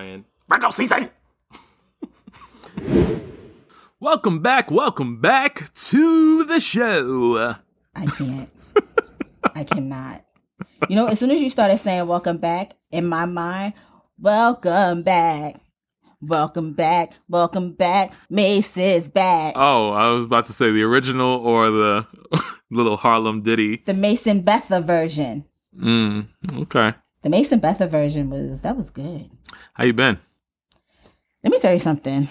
Ryan. Virgo season. welcome back. Welcome back to the show. I can't. I cannot. You know, as soon as you started saying welcome back, in my mind, welcome back. Welcome back, welcome back. Mace is back. Oh, I was about to say the original or the little Harlem ditty. The Mason Betha version. Mm, okay. The Mason Betha version was that was good. How you been? Let me tell you something.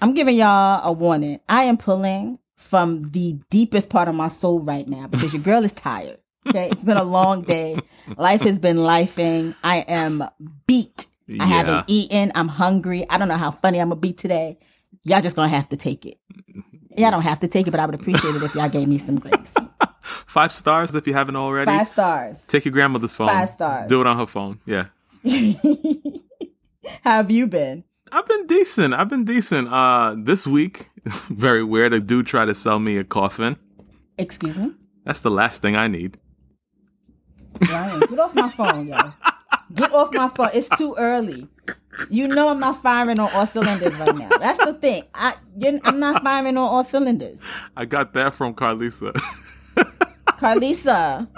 I'm giving y'all a warning. I am pulling from the deepest part of my soul right now because your girl is tired. Okay, it's been a long day. Life has been lifing. I am beat. I haven't eaten. I'm hungry. I don't know how funny I'm gonna be today. Y'all just gonna have to take it. Y'all don't have to take it, but I would appreciate it if y'all gave me some grace. Five stars if you haven't already. Five stars. Take your grandmother's phone. Five stars. Do it on her phone. Yeah. have you been? I've been decent. I've been decent. Uh this week, very weird. A dude tried to sell me a coffin. Excuse me? That's the last thing I need. Ryan, get off my phone, yo. Get off my phone. It's too early. You know I'm not firing on all cylinders right now. That's the thing. I I'm not firing on all cylinders. I got that from Carlisa. Carlisa,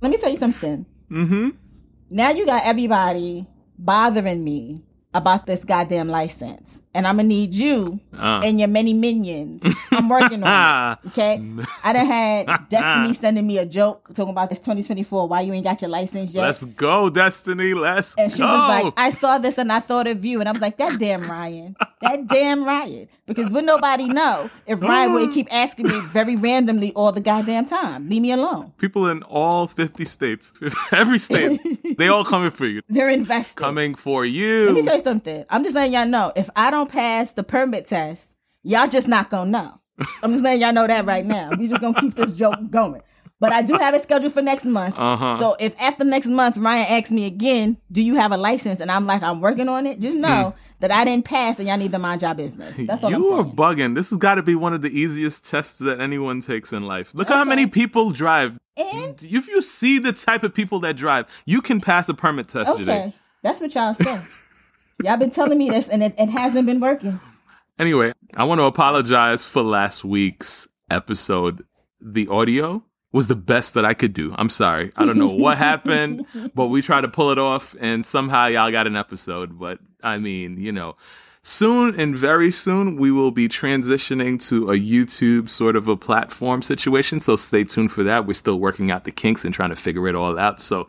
let me tell you something. mm-hmm. Now you got everybody bothering me about this goddamn license, and I'm gonna need you Uh. and your many minions. I'm working on it. Okay, I done had Destiny sending me a joke talking about this 2024. Why you ain't got your license yet? Let's go, Destiny. Let's And she go. was like, I saw this and I thought of you. And I was like, that damn Ryan. That damn Ryan. Because would nobody know if Ryan would keep asking me very randomly all the goddamn time. Leave me alone. People in all 50 states, every state, they all coming for you. They're invested. Coming for you. Let me tell you something. I'm just letting y'all know. If I don't pass the permit test, y'all just not gonna know. I'm just letting y'all know that right now. We just gonna keep this joke going. But I do have it scheduled for next month. Uh-huh. So if after next month Ryan asks me again, do you have a license? And I'm like, I'm working on it, just know that I didn't pass and y'all need to mind your business. That's all you are bugging. This has got to be one of the easiest tests that anyone takes in life. Look how many people drive. And If you see the type of people that drive, you can pass a permit test okay, today. that's what y'all say. Y'all been telling me this and it, it hasn't been working. Anyway, I want to apologize for last week's episode. The audio was the best that I could do. I'm sorry. I don't know what happened, but we tried to pull it off and somehow y'all got an episode. But I mean, you know, soon and very soon we will be transitioning to a YouTube sort of a platform situation. So stay tuned for that. We're still working out the kinks and trying to figure it all out. So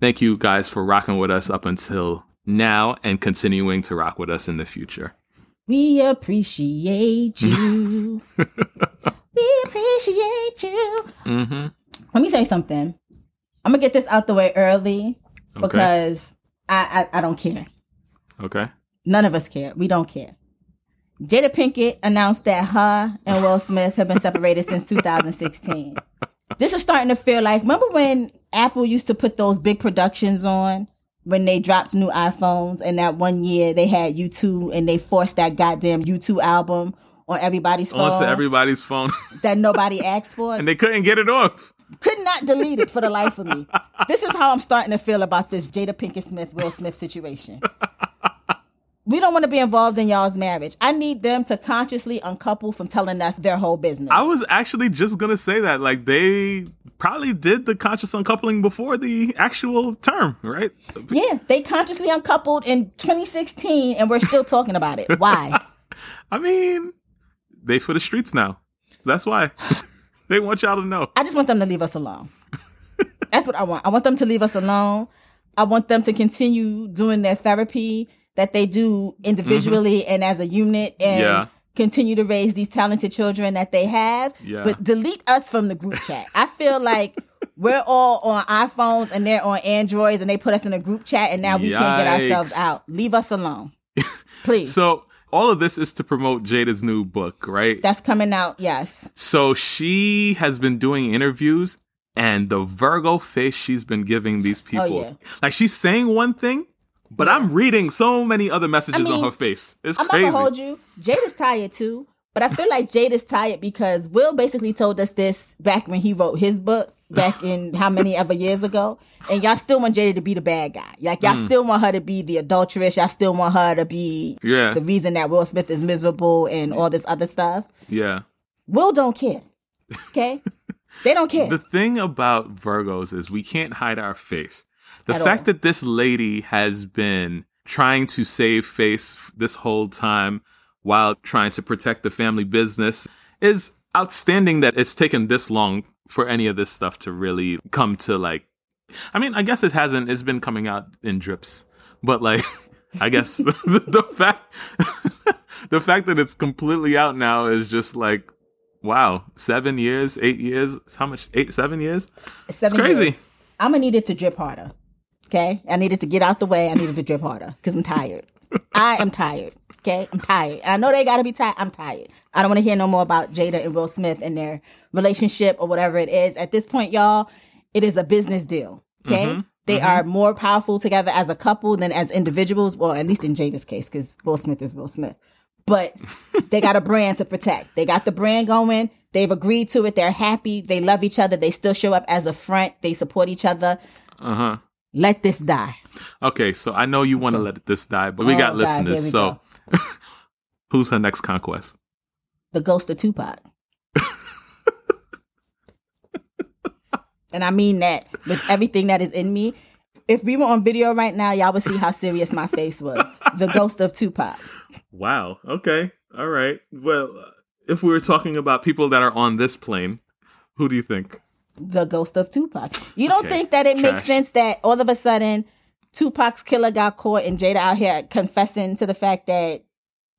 thank you guys for rocking with us up until now and continuing to rock with us in the future. We appreciate you. we appreciate you. Mm-hmm. Let me say something. I'm gonna get this out the way early Okay. because I, I I don't care. Okay. None of us care. We don't care. Jada Pinkett announced that her and Will Smith have been separated since 2016. This is starting to feel like remember when Apple used to put those big productions on when they dropped new iPhones and that one year they had U2 and they forced that goddamn U2 album on everybody's phone Onto everybody's phone, that nobody asked for. and they couldn't get it off. Could not delete it for the life of me. This is how I'm starting to feel about this Jada Pinkett Smith Will Smith situation. We don't want to be involved in y'all's marriage. I need them to consciously uncouple from telling us their whole business. I was actually just gonna say that, like they probably did the conscious uncoupling before the actual term, right? yeah, they consciously uncoupled in 2016 and we're still talking about it. Why? I mean, they for the streets now. That's why they want y'all to know. I just want them to leave us alone. That's what I want. I want them to leave us alone. I want them to continue doing their therapy that they do mm-hmm. individually and as a unit and Yeah. continue to raise these talented children that they have. Yeah. But delete us from the group chat. I feel like we're all on iPhones and they're on Androids and they put us in a group chat and now we can't get ourselves out. Leave us alone. Please. So all of this is to promote Jada's new book, right? That's coming out, yes. So she has been doing interviews and the Virgo face she's been giving these oh, people. Oh, yeah. Like she's saying one thing, but I'm reading so many other messages I mean, on her face. It's crazy. I'm crazy. not gonna hold you. Jade is tired too, but I feel like Jade is tired because Will basically told us this back when he wrote his book. back in how many ever years ago, and y'all still want Jada to be the bad guy. Like y'all Mm. still want her to be the adulteress. Y'all still want her to be Yeah. the reason that Will Smith is miserable and all this other stuff. Yeah. Will don't care. Okay, they don't care. The thing about Virgos is we can't hide our face. The At fact all. that this lady has been trying to save face this whole time while trying to protect the family business is outstanding that it's taken this long for any of this stuff to really come to like I mean, I guess it hasn't it's been coming out in drips. But like I guess the, the fact the fact that it's completely out now is just like wow, 7 years, 8 years, how much? 8 7 years? Seven crazy. years. I'm gonna need it to drip harder. Okay, I needed to get out the way. I needed to drip harder because I'm tired. I am tired. Okay, I'm tired. I know they gotta be tired. I'm tired. I don't want to hear no more about Jada and Will Smith and their relationship or whatever it is. At this point, y'all, it is a business deal. Okay, they are more powerful together as a couple than as individuals. Well, at least in Jada's case, because Will Smith is Will Smith. But they got a brand to protect. They got the brand going. They've agreed to it. They're happy. They love each other. They still show up as a front. They support each other. Uh-huh. Let this die. Okay, so I know you want to let this die, but we Oh, got listeners. we so who's her next conquest? The ghost of Tupac. and I mean that with everything that is in me. If we were on video right now, y'all would see how serious my face was. The ghost of Tupac. Wow. Okay. All right. Well, if we were talking about people that are on this plane, who do you think? The ghost of Tupac. You don't Okay, think that it makes sense that all of a sudden Tupac's killer got caught and Jada out here confessing to the fact that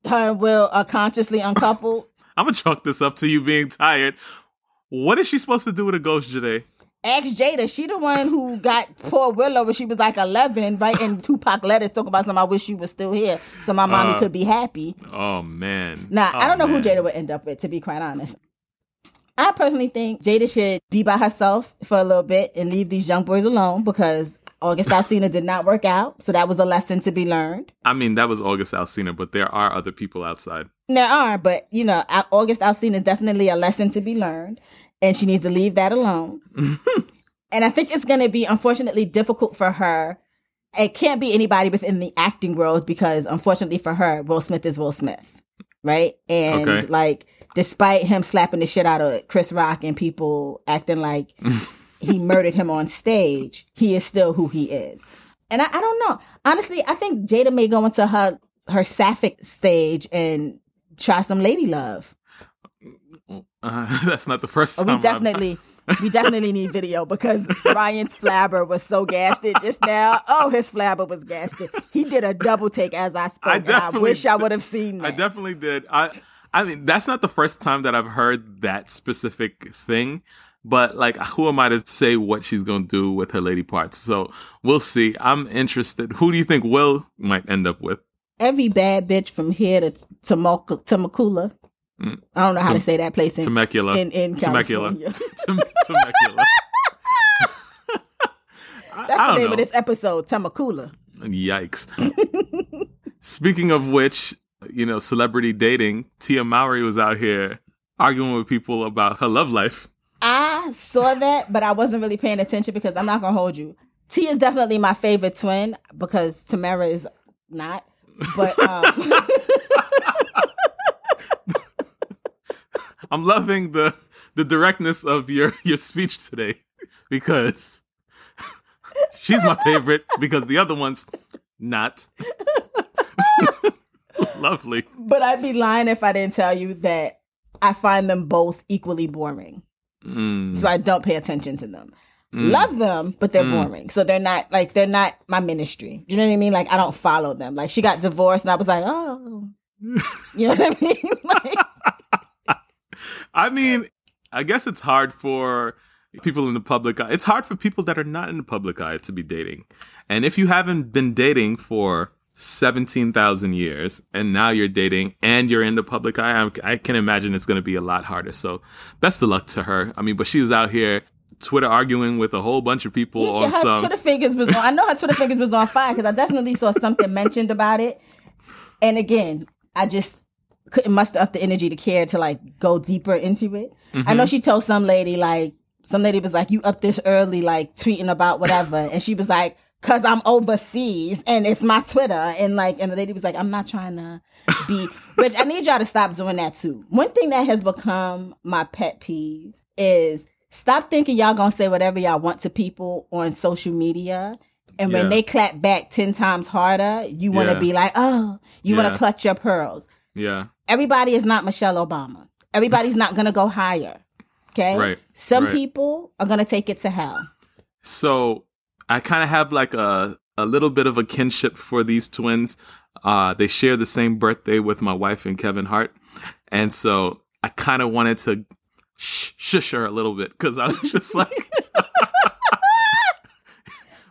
her and Will are consciously uncoupled? I'm gonna chalk this up to you being tired. What is she supposed to do with a ghost, Jade? Ask Jada. She the one who got poor Willow when she was like 11, writing Tupac letters talking about some I wish you was still here so my mommy Uh, could be happy. Oh man. Now, I Oh, don't know man. who Jada would end up with, to be quite honest. I personally think Jada should be by herself for a little bit and leave these young boys alone because August Alsina did not work out. So that was a lesson to be learned. I mean, that was August Alsina, but there are other people outside. There are, but you know, August Alsina is definitely a lesson to be learned, and she needs to leave that alone. and I think it's going to be unfortunately difficult for her. It can't be anybody within the acting world because, unfortunately for her, Will Smith is Will Smith, right? And Okay. like, despite him slapping the shit out of Chris Rock and people acting like he murdered him on stage, he is still who he is. And I, I don't know. Honestly, I think Jada may go into her her sapphic stage and try some lady love. Uh, that's not the first Oh, time. we I've- definitely we definitely need video because Ryan's flabber was so gassed just now. Oh, his flabber was gassed. He did a double take as I spoke. I and I definitely wish I would have seen I definitely did. I I mean, that's not the first time that I've heard that specific thing. But like, who am I to say what she's gonna do with her lady parts? So we'll see. I'm interested. Who do you think Will might end up with? Every bad bitch from here to Temecula, Temecula. Mm. I don't know how Tem- to say that place in Temecula. in, in Temecula. Tem- Temecula. That's I the name know. of this episode, Temecula. Yikes. Speaking of which, you know, celebrity dating, Tia Mowry was out here arguing with people about her love life. I saw that, but I wasn't really paying attention because I'm not gonna hold you. T is definitely my favorite twin because Tamera is not. But um, I'm loving the the directness of your your speech today because she's my favorite because the other one's not. Lovely. but I'd be lying if I didn't tell you that I find them both equally boring. Mm, So I don't pay attention to them. mm. Love them, but they're Mm. boring. So they're not like they're not my ministry. Do you know what I mean? Like I don't follow them. Like she got divorced and I was like, oh you know what I mean? like I mean, I guess it's hard for people in the public eye. It's hard for people that are not in the public eye to be dating. And if you haven't been dating for 17,000 years and now you're dating and you're in the public eye, I, I can imagine it's going to be a lot harder. So best of luck to her. I mean, but she's out here Twitter arguing with a whole bunch of people Yeah, on her some. Twitter fingers was on. I know her Twitter fingers was on fire because I definitely saw something mentioned about it. And again, I just couldn't muster up the energy to care to like go deeper into it. I Mm-hmm. know she told some lady like some lady was like, "You up this early, like tweeting about whatever," and she was like, "Cause I'm overseas and it's my Twitter," and like, and the lady was like, "I'm not trying to be," which I need y'all to stop doing that too. One thing that has become my pet peeve is stop thinking y'all gonna say whatever y'all want to people on social media. And when Yeah. they clap back 10 times harder, you want to Yeah. be like, oh, you want to clutch your pearls. Yeah. Everybody is not Michelle Obama. Everybody's not going to go higher. Okay. Right. Some Right. people are going to take it to hell. So I kind of have like a a little bit of a kinship for these twins. Uh, they share the same birthday with my wife and Kevin Hart, and so I kind of wanted to sh- shush her a little bit because I was just like,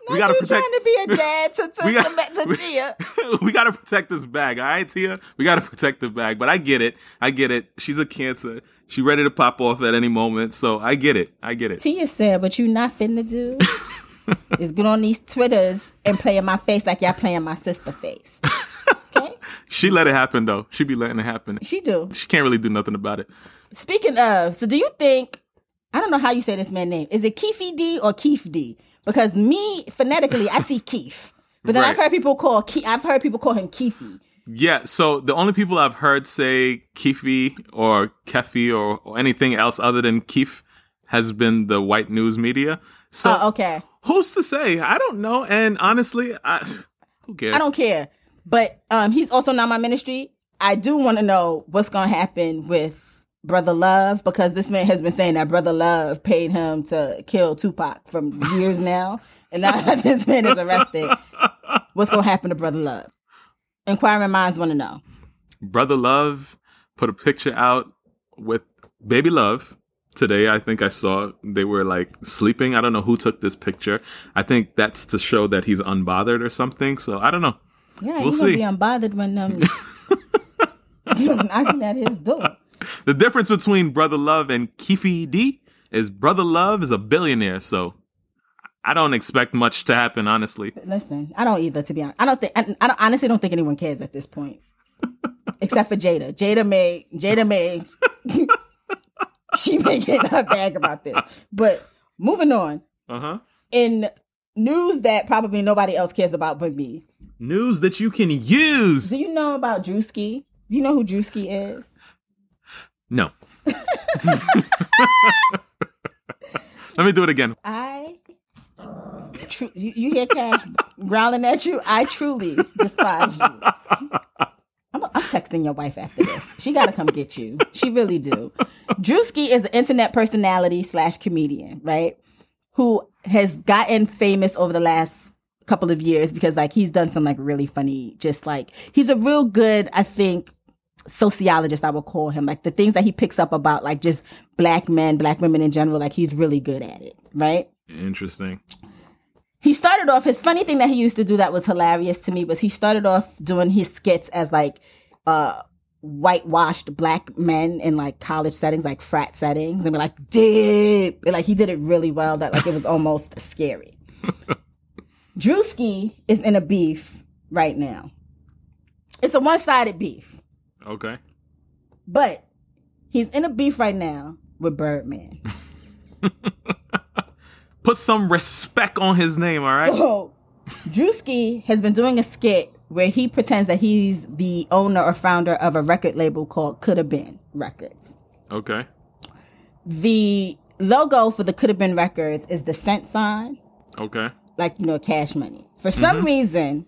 we gotta protect. trying to be a dad to, to, we got- to, to we- Tia. we gotta protect this bag, all right, Tia. We gotta protect the bag. But I get it. I get it. She's a cancer. She ready to pop off at any moment. So I get it. I get it. Tia said, what you not finna do is get on these Twitters and play in my face like y'all playing my sister face. Okay? She let it happen though. She be letting it happen. She do. She can't really do nothing about it. Speaking of, so do you think I don't know how you say this man's name. Is it Keefe D or Keith D? Because me phonetically, I see Keef, but then I've heard people call Ke- I've heard people call him Keefe. Yeah, so the only people I've heard say Keefe or Kefi or, or anything else other than Keef has been the white news media. So Oh, okay. who's to say? I don't know. And honestly, I who cares? I don't care. But um, he's also not my ministry. I do want to know what's going to happen with Brother Love because this man has been saying that Brother Love paid him to kill Tupac from years now. And now that this man is arrested, what's going to happen to Brother Love? Inquiring minds want to know. Brother Love put a picture out with Baby Love today. I think I saw they were like sleeping. I don't know who took this picture. I think that's to show that he's unbothered or something. So I don't know. Yeah, We'll he's to be unbothered when um, knocking at his door. The difference between Brother Love and Keefe D is Brother Love is a billionaire, so I don't expect much to happen, honestly. Listen, I don't either. To be honest, I don't think. I, I don't, honestly don't think anyone cares at this point, except for Jada. Jada may. Jada may. she may get her bag about this. But moving on Uh huh. in news that probably nobody else cares about but me. News that you can use. Do you know about Druski? Do you know who Druski is? No. Let me do it again. I. You, you hear Cash growling at you? I truly despise you. I'm, I'm texting your wife after this. She got to come get you. She really do. Druski is an internet personality slash comedian, right? Who has gotten famous over the last couple of years because like he's done some like really funny, just like he's a real good, I think, sociologist. I would call him like the things that he picks up about like just black men, black women in general. Like he's really good at it, right? Interesting. he started off his funny thing that he used to do that was hilarious to me was he started off doing his skits as like uh whitewashed black men in like college settings like frat settings and be like dip and, like he did it really well that like it was almost scary druski is in a beef right now it's a one-sided beef Okay. but he's in a beef right now with birdman Put some respect on his name, all right? So, Druski has been doing a skit where he pretends that he's the owner or founder of a record label called Coulda Been Records. Okay. The logo for the Coulda Been Records is the cent sign, Okay. like you know, cash money. For some mm-hmm. reason,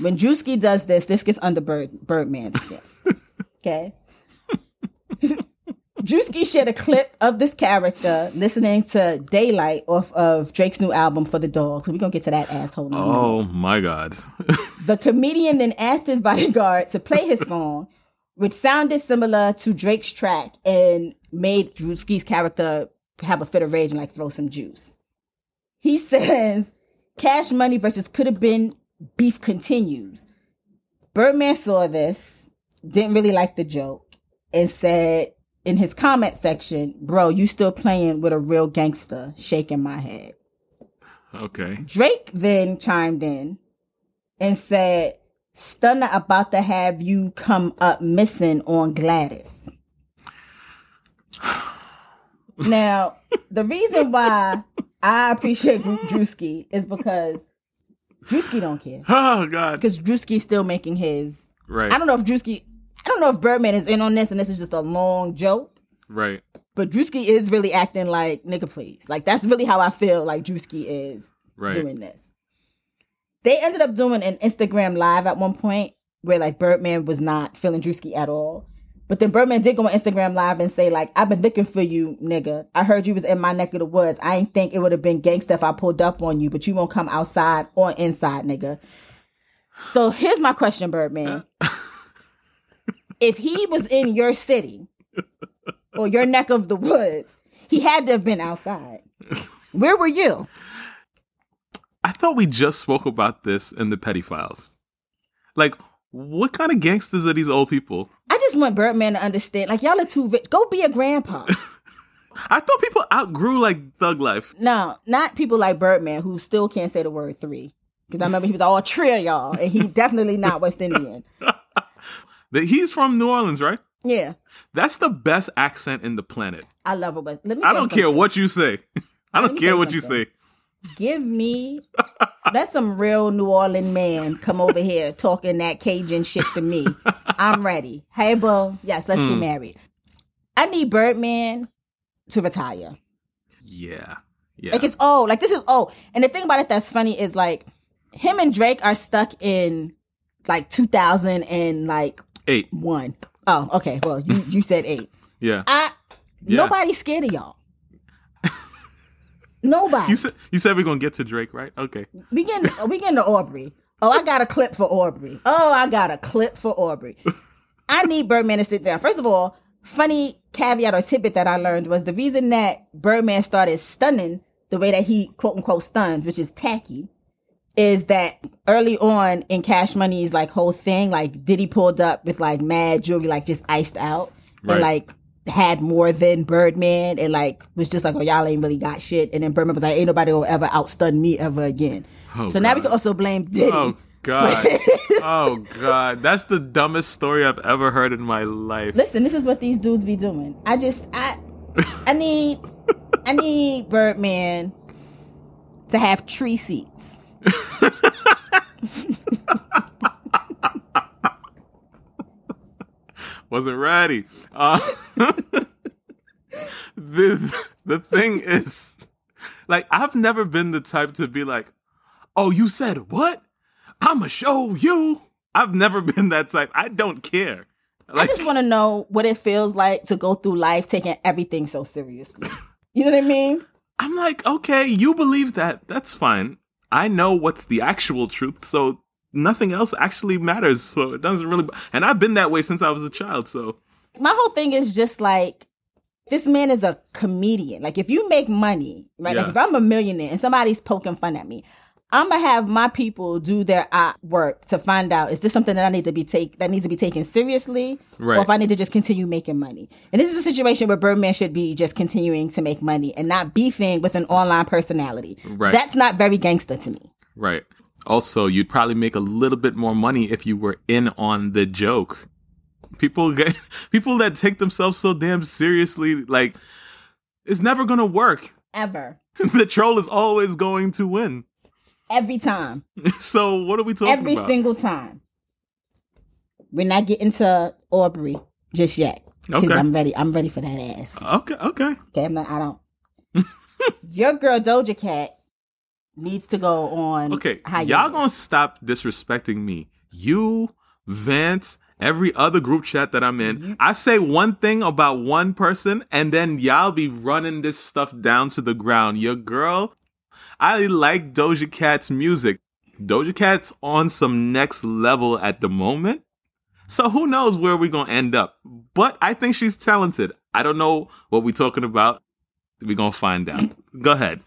when Druski does this, this gets under Bird Birdman's skin. Okay. Druski shared a clip of this character listening to Daylight off of Drake's new album for the Dogs. We're gonna get to that asshole. Oh my God. The comedian then asked his bodyguard to play his song, which sounded similar to Drake's track and made Druski's character have a fit of rage and like throw some juice. He says, Cash Money versus could have been beef continues. Birdman saw this, didn't really like the joke, and said in his comment section, Bro, you still playing with a real gangster, shaking my head. okay. Drake then chimed in and said, Stunner about to have you come up missing on Gladys. Now, the reason why I appreciate Druski is because Druski don't care. Oh God. Because Druski's still making his. Right. I don't know if Druski. I don't know if Birdman is in on this and this is just a long joke. Right. But Druski is really acting like nigga, please. Like that's really how I feel like Druski is Right. doing this. They ended up doing an Instagram live at one point where like Birdman was not feeling Druski at all. But then Birdman did go on Instagram live and say like, "I've been looking for you, nigga. I heard you was in my neck of the woods. I ain't think it would have been gangsta if I pulled up on you, but you won't come outside or inside, nigga." So here's my question, Birdman. if he was in your city or your neck of the woods, he had to have been outside. Where were you? I thought we just spoke about this in the petty files. Like, what kind of gangsters are these old people? I just want Birdman to understand. Like y'all are too rich. Go be a grandpa. I thought people outgrew like thug life. no, not people like Birdman who still can't say the word three. Because I remember he was all trio, y'all, and he definitely not West Indian. That he's from New Orleans, right? Yeah, That's the best accent in the planet. I love it. But let me. I don't care something. what you say. I don't care what you say. Give me. Let some real New Orleans man come over here talking that Cajun shit to me. I'm ready. Hey, bro. Yes, let's Hmm. get married. I need Birdman to retire. Yeah. Yeah. Like it's old. Like this is old. And the thing about it that's funny is like him and Drake are stuck in like 2000 and like Eight. one. Oh, okay. Well, you you said eight. Yeah. I Yeah. nobody's scared of y'all. Nobody. You said you said we're gonna get to Drake, right? Okay. we getting uh, we getting to Aubrey. Oh, I got a clip for Aubrey. Oh, I got a clip for Aubrey. I need Birdman to sit down. First of all, funny caveat or tidbit that I learned was the reason that Birdman started stunning the way that he quote unquote stuns, which is tacky, is that early on in Cash Money's like whole thing, like Diddy pulled up with like mad jewelry, like just iced out, Right. and like had more than Birdman, and like was just like, oh y'all ain't really got shit, and then Birdman was like, ain't nobody will ever outstun me ever again. Oh, so now we can also blame Diddy. Oh God. oh God. That's the dumbest story I've ever heard in my life. Listen, this is what these dudes be doing. I just I I need I need Birdman to have tree seats. Wasn't ready. Uh, the the thing is, like, I've never been the type to be like, "Oh, you said what? I'ma show you." I've never been that type. I don't care. I just want to know what it feels like to go through life taking everything so seriously. You know what I mean? I'm like, okay, you believe that. That's fine. I know what's the actual truth, so nothing else actually matters. So it doesn't really. And I've been that way since I was a child. So My whole thing is just like this man is a comedian. Like if you make money, right? Like if I'm a millionaire and somebody's poking fun at me, I'm gonna have my people do their art work to find out is this something that I need to be take that needs to be taken seriously, Right. or if I need to just continue making money. And this is a situation where Birdman should be just continuing to make money and not beefing with an online personality. Right. That's not very gangster to me. right. Also, you'd probably make a little bit more money if you were in on the joke. People get people that take themselves so damn seriously, like it's never gonna work. Ever. the troll is always going to win. Every time. So what are we talking about? Every about? single time. We're not getting to Aubrey just yet. Because Okay. I'm ready. I'm ready for that ass. okay, okay. Okay, I'm not I don't. Your girl Doja Cat needs to go on Okay, hiatus. y'all gonna stop disrespecting me. You, Vance, every other group chat that I'm in. I say one thing about one person, and then y'all be running this stuff down to the ground. Your girl, I like Doja Cat's music. Doja Cat's on some next level at the moment. So who knows where we're gonna end up. But I think she's talented. I don't know what we're talking about. We're gonna find out. Go ahead.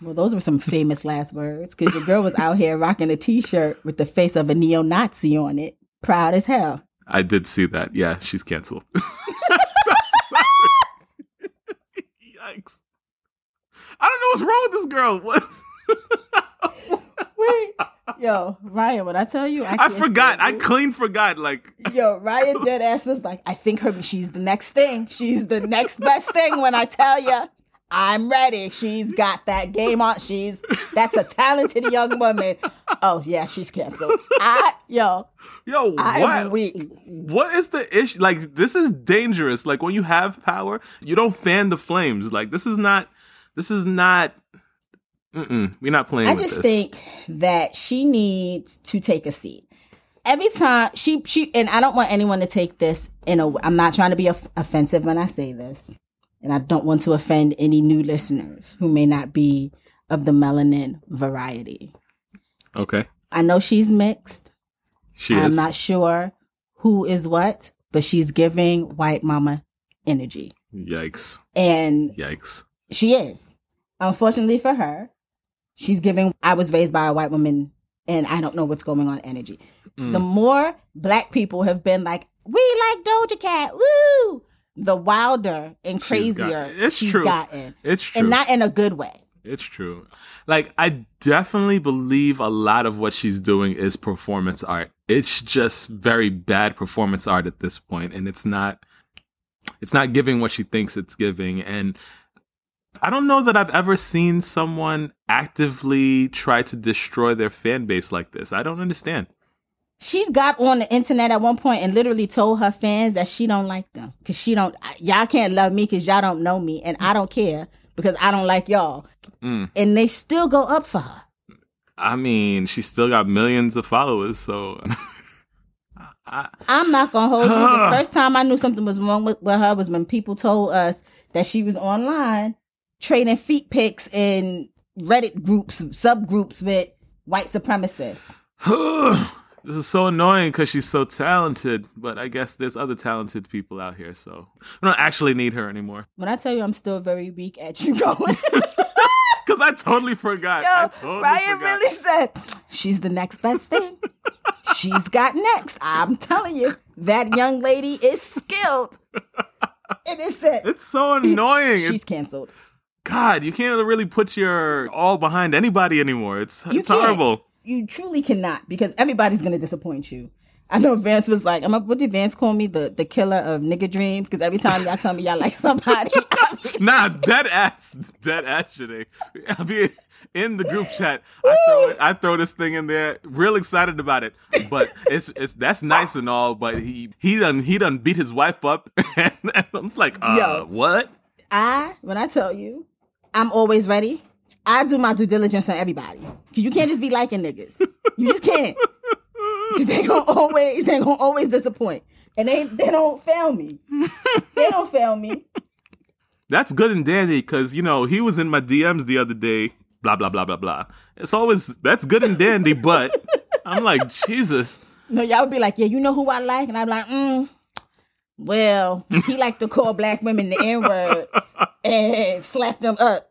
Well, those were some famous last words because your girl was out here rocking a T-shirt with the face of a neo-Nazi on it, proud as hell. I did see that. Yeah, she's canceled. Yikes. I don't know what's wrong with this girl. What? Wait, Yo, Ryan, when I tell you, I, I forgot. I clean forgot. Like, Yo, Ryan dead ass was like, I think her she's the next thing. She's the next best thing when I tell you. I'm ready. She's got that game on. She's that's a talented young woman. Oh yeah, she's canceled. I yo, yo, I'm what? weak. What is the issue? Like, this is dangerous. Like, when you have power, you don't fan the flames. Like, this is not. This is not. We're not playing. I just this. think that she needs to take a seat. Every time she she and I don't want anyone to take this in a. I'm not trying to be off- offensive when I say this, and I don't want to offend any new listeners who may not be of the melanin variety. Okay, I know she's mixed. she I'm is. not sure who is what, but she's giving white mama energy, Yikes! and Yikes! She is. Unfortunately for her, she's giving I was raised by a white woman and I don't know what's going on energy. Mm. The more black people have been like, we like Doja Cat, woo, the wilder and She's got- crazier it's she's true. gotten. It's true. And not in a good way. It's true. Like I definitely believe a lot of what she's doing is performance art. It's just very bad performance art at this point and it's not it's not giving what she thinks it's giving and I don't know that I've ever seen someone actively try to destroy their fan base like this. I don't understand. She got on the internet at one point and literally told her fans that she don't like them because she don't. Y'all can't love me because y'all don't know me, and I don't care because I don't like y'all. Mm. And they still go up for her. I mean, she still got millions of followers, so I, I'm not gonna hold you. The first time I knew something was wrong with, with her was when people told us that she was online trading feet pics in Reddit groups, subgroups with white supremacists. this is so annoying because she's so talented, but I guess there's other talented people out here, so we don't actually need her anymore. When I tell you I'm still very weak at you going, Because I totally forgot. I totally Ryan forgot. really said she's the next best thing. she's got next. I'm telling you, that young lady is skilled. And it It's so annoying. she's canceled. God, you can't really put your all behind anybody anymore. It's You it's can't. horrible. you truly cannot because everybody's gonna disappoint you. I know Vance was like, I'm, what did Vance call me? The the killer of nigga dreams? Because every time y'all tell me y'all like somebody, Nah, dead ass, dead ass shit. I mean, in the group chat, I throw it, I throw this thing in there, real excited about it. But it's it's that's nice and all, but he he done he done beat his wife up, and, I'm just like, uh, Yo. what? I when I tell you, I'm always ready. I do my due diligence on everybody because you can't just be liking niggas. You just can't. Because they gonna always they gonna always disappoint, and they they don't fail me. they don't fail me. That's good and dandy because you know he was in my DMs the other day. Blah blah blah blah blah. It's always that's good and dandy, but I'm like Jesus. No, y'all would be like, yeah, you know who I like, and I'm like, mm. Well, he like to call black women the N word and slap them up.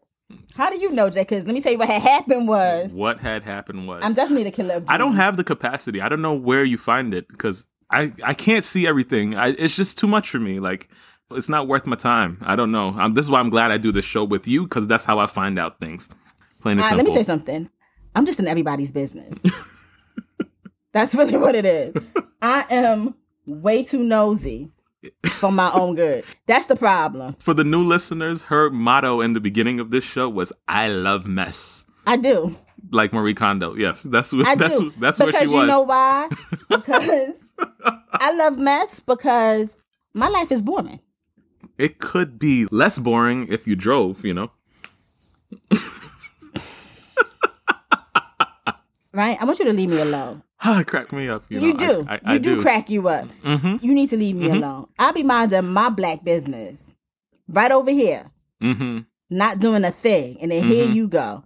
How do you know, Jay? Because let me tell you what had happened was What had happened was I'm definitely the killer of I don't have the capacity. I don't know where you find it because I I can't see everything. I, it's just too much for me. Like it's not worth my time. I don't know. Um, this is why I'm glad I do this show with you because that's how I find out things. Plain and right, simple. let me say something. I'm just in everybody's business. That's really what it is. I am way too nosy for my own good. That's the problem. For the new listeners, her motto in the beginning of this show was "I love mess," I do. like Marie Kondo. Yes, that's what I that's do. that's what because she was. you know why? Because I love mess because my life is boring. It could be less boring if you drove. You know. Right? I want you to leave me alone. Ah, crack me up. You, You, know, do. I, I, you do, crack you up. Mm-hmm. You need to leave me alone. I'll be minding my black business right over here, Mm-hmm. not doing a thing. And then here Mhm. you go.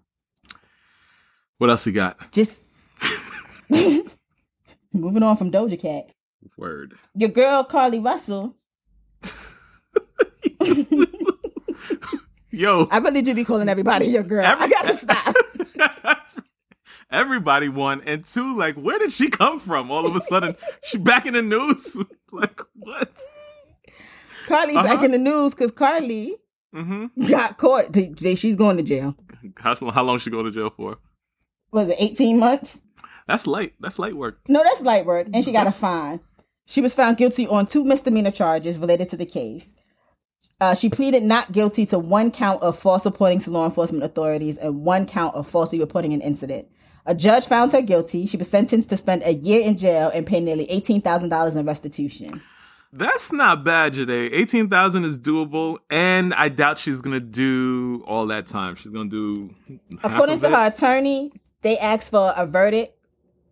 What else you got? Just moving on from Doja Cat. Word. Your girl, Carlee Russell. Yo. I really do be calling everybody your girl. I gotta stop. Everybody won, and two, like, where did she come from? All of a sudden, she back in the news. like, what? Carlee back Uh-huh. in the news because Carlee Mm-hmm. got caught. They- She's going to jail. How, long how long she go to jail for? Was it 18 months? That's light. That's light work. No, that's light work, and she got a fine. She was found guilty on two misdemeanor charges related to the case. Uh, she pleaded not guilty to one count of false reporting to law enforcement authorities and one count of falsely reporting an incident. A judge found her guilty. She was sentenced to spend a year in jail and pay nearly eighteen thousand dollars in restitution. That's not bad, Jade. Eighteen thousand is doable, and I doubt she's gonna do all that time. She's gonna do. half According to it. her attorney, they asked for a verdict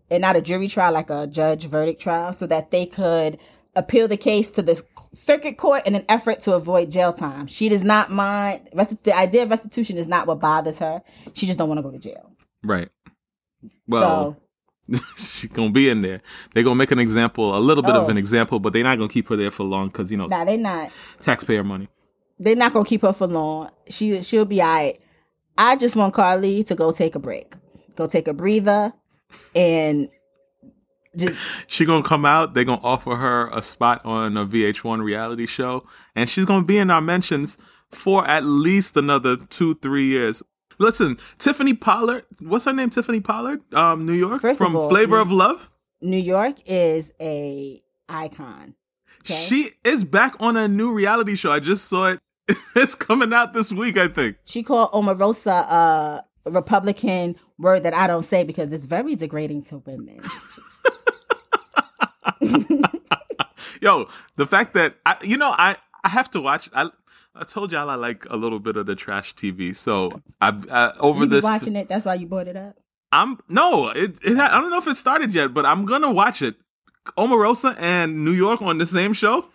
and not a jury trial, like a judge verdict trial, so that they could appeal the case to the circuit court in an effort to avoid jail time. She does not mind. resti- The idea of restitution is not what bothers her. She just don't want to go to jail. right. Well, so she's gonna be in there. They're gonna make an example, a little bit of Oh. an example, but they're not gonna keep her there for long because you know nah, they're not. taxpayer money. They're not gonna keep her for long. She she'll be alright. I just want Carlee to go take a break, go take a breather, and just She gonna come out. They're gonna offer her a spot on a VH1 reality show, and she's gonna be in our mentions for at least another two, three years. Listen, Tiffany Pollard. What's her name? Tiffany Pollard, um, New York, First of from all, Flavor yeah. of Love. New York is a icon. Okay? She is back on a new reality show. I just saw it. it's coming out this week, I think. She called Omarosa a Republican word that I don't say because it's very degrading to women. Yo, the fact that I, you know, I I have to watch. I I told y'all I like a little bit of the trash TV. So I uh, over this. watching it, that's why you brought it up. I'm no, it, it I don't know if it started yet, but I'm gonna watch it. Omarosa and New York on the same show.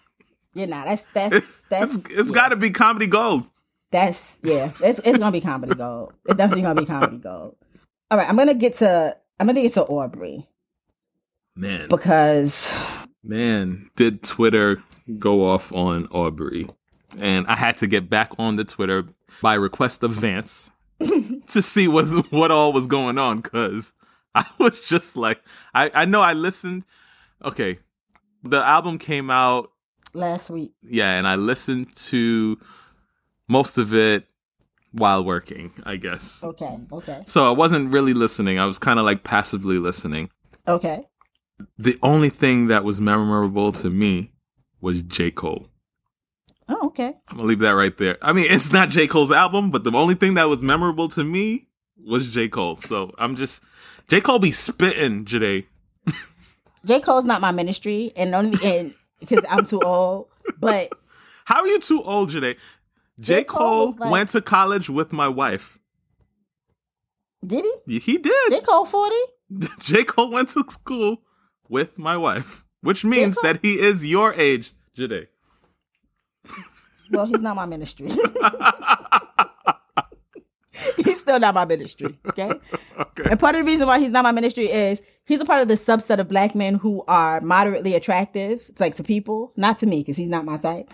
Yeah, nah, that's that's It's that's it's, it's yeah. got to be comedy gold. That's yeah. It's it's gonna be comedy gold. It's definitely gonna be comedy gold. All right, I'm gonna get to I'm gonna get to Aubrey Man, because man, did Twitter go off on Aubrey? And I had to get back on the Twitter by request of Vance to see what what all was going on because I was just like, I I know I listened. Okay, the album came out last week. yeah, and I listened to most of it while working, I guess. Okay, okay, So I wasn't really listening. I was kind of like passively listening. okay. The only thing that was memorable to me was J. Cole. Oh, okay. I'm gonna leave that right there. I mean, it's not J. Cole's album, but the only thing that was memorable to me was J. Cole. So I'm just J. Cole be spitting today. J Cole's not my ministry, and only and because I'm too old. But How are you too old, Jade? J. J. Cole Cole like- went to college with my wife. did he? He did. J Cole forty? J. Cole went to school with my wife, which means that he is your age, Jade. Well, he's not my ministry. he's still not my ministry. Okay. Okay. And part of the reason why he's not my ministry is he's a part of the subset of black men who are moderately attractive. It's like to people, not to me, because he's not my type.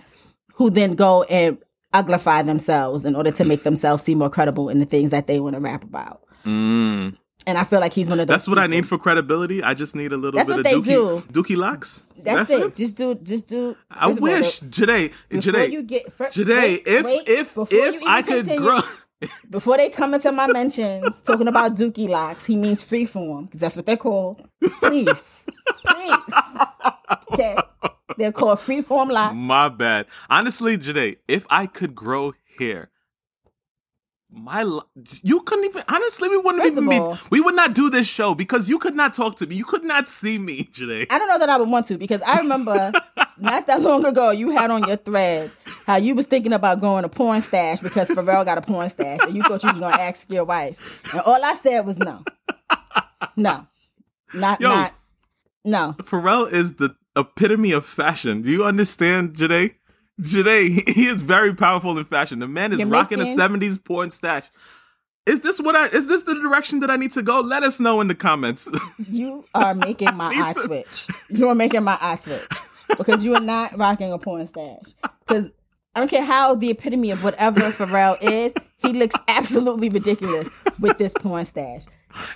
Who then go and uglify themselves in order to make themselves seem more credible in the things that they want to rap about. Mm. And I feel like he's one of those. That's what I need for credibility. I just need a little That's bit what of they dookie, dookie locks. That's, it. Just do. Just do. I first of all, wish, Jade, Before you get wait, if wait, if if I could continue- grow, before they come into my mentions talking about dookie locks, he means freeform because that's what they're called. Please, please. Okay, they're called freeform locks. my bad. Honestly, Jade, if I could grow hair, my you couldn't even. Honestly, we wouldn't First even be. all- We would not do this show because you could not talk to me. You could not see me, Jade. I don't know that I would want to because I remember not that long ago you had on your threads how you was thinking about going to porn stash because Pharrell got a porn stash and you thought you was gonna ask your wife. And all I said was no. No. Not Yo. not no. Pharrell is the epitome of fashion. Do you understand, Jade? Jade, he is very powerful in fashion. The man is rocking a '70s porn stash. Is this what I? Is this the direction that I need to go? Let us know in the comments. You are making my eye too. switch. You are making my eye switch because you are not rocking a porn stash. Because I don't care how the epitome of whatever Pharrell is, he looks absolutely ridiculous with this porn stash.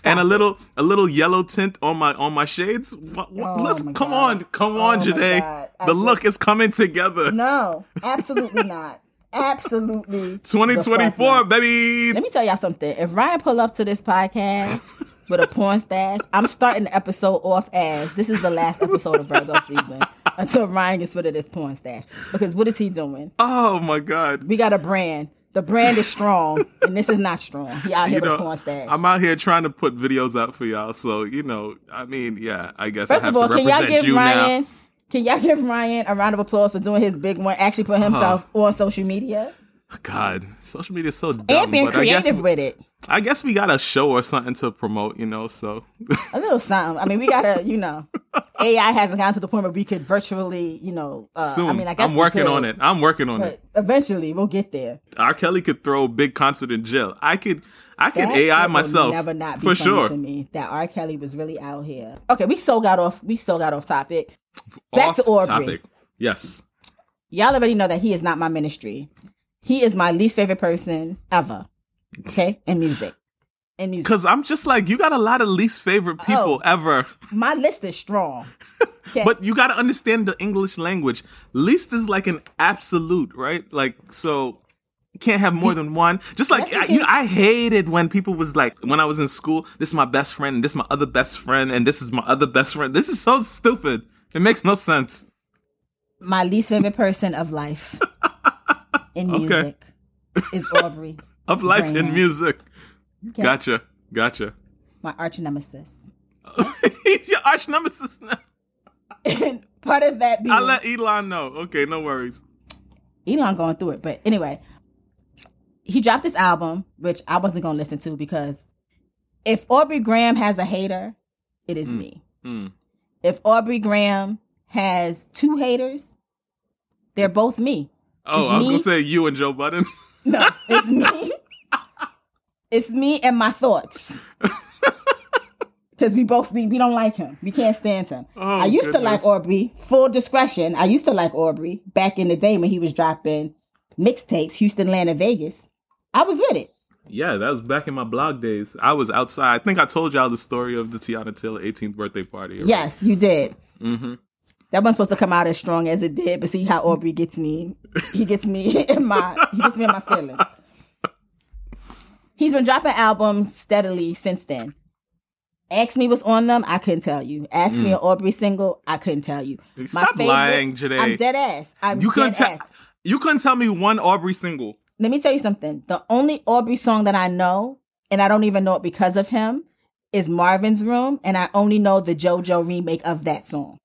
And a little, a little yellow tint on my on my shades. What, what- Oh let's come God. on, come Oh on, my Jade. God. I The look is coming together. No, absolutely not. Absolutely. 2024, baby. Let me tell y'all something. If Ryan pull up to this podcast with a porn stash. I'm starting the episode off as this is the last episode of Virgo season until Ryan gets rid of this porn stash. Because what is he doing? Oh my god. We got a brand. The brand is strong, and this is not strong. He out here You with know, porn stash. I'm out here trying to put videos out for y'all. So, you know, I mean, yeah, I guess First I have of all, to can y'all give Ryan? now. Can y'all give Ryan a round of applause for doing his big one? Actually, put himself on social media God, social media is so dumb. and being but I guess, creative with it. I guess we got a show or something to promote, you know, so A little something. I mean, we gotta, you know, AI hasn't gotten to the point where we could virtually, you know. Uh, soon. I mean, I guess I'm working could, on it. I'm working on it. Eventually, we'll get there. R. Kelly could throw a big concert in jail. I could I could That AI myself. Never not be for funny sure. to me that R. Kelly was really out here. Okay, we so got off. We so got off topic. Back Off to Aubrey. topic. Yes. Y'all already know that he is not my ministry. He is my least favorite person ever. Okay, in music. In music, Cause I'm just like, you got a lot of least favorite oh. people Oh. ever. my list is strong. Okay. But you gotta understand the English language. Least is like an absolute, right? Like so can't have more than one. Just like Yes, you I, you. I hated when people was like, when I was in school, this is my best friend, and this is my other best friend, and this is my other best friend. This is so stupid. It makes no sense. my least favorite person of life in Okay. music is Aubrey. Of life Brain in music. Gotcha. Gotcha. My arch nemesis. He's your arch nemesis now. And part of that being I'll let Elon know. Okay, no worries. Elon going through it. But anyway, he dropped this album, which I wasn't gonna listen to because if Aubrey Graham has a hater, it is me. Mm. If Aubrey Graham has two haters, they're both me. Oh, It's I was me. gonna say you and Joe Budden. No, it's me. It's me and my thoughts. Because we both we, we don't like him. We can't stand him. Oh, I used to like goodness. Aubrey. Full discretion. I used to like Aubrey back in the day when he was dropping mixtapes, Houston, Atlanta, Vegas. I was with it. Yeah, that was back in my blog days. I was outside. I think I told y'all the story of the Teyana Taylor 18th birthday party. right? Yes, you did. Mm-hmm. That wasn't supposed to come out as strong as it did, but see how Aubrey gets me. He gets me in my he gets me in my feelings. He's been dropping albums steadily since then. Ask me what's on them, I couldn't tell you. Ask me an Aubrey single, I couldn't tell you. Mm. Stop lying, Janae. I'm dead ass. I'm You couldn't dead tell. ass. You couldn't tell me one Aubrey single. Let me tell you something. The only Aubrey song that I know, and I don't even know it because of him, is Marvin's Room, and I only know the JoJo remake of that song.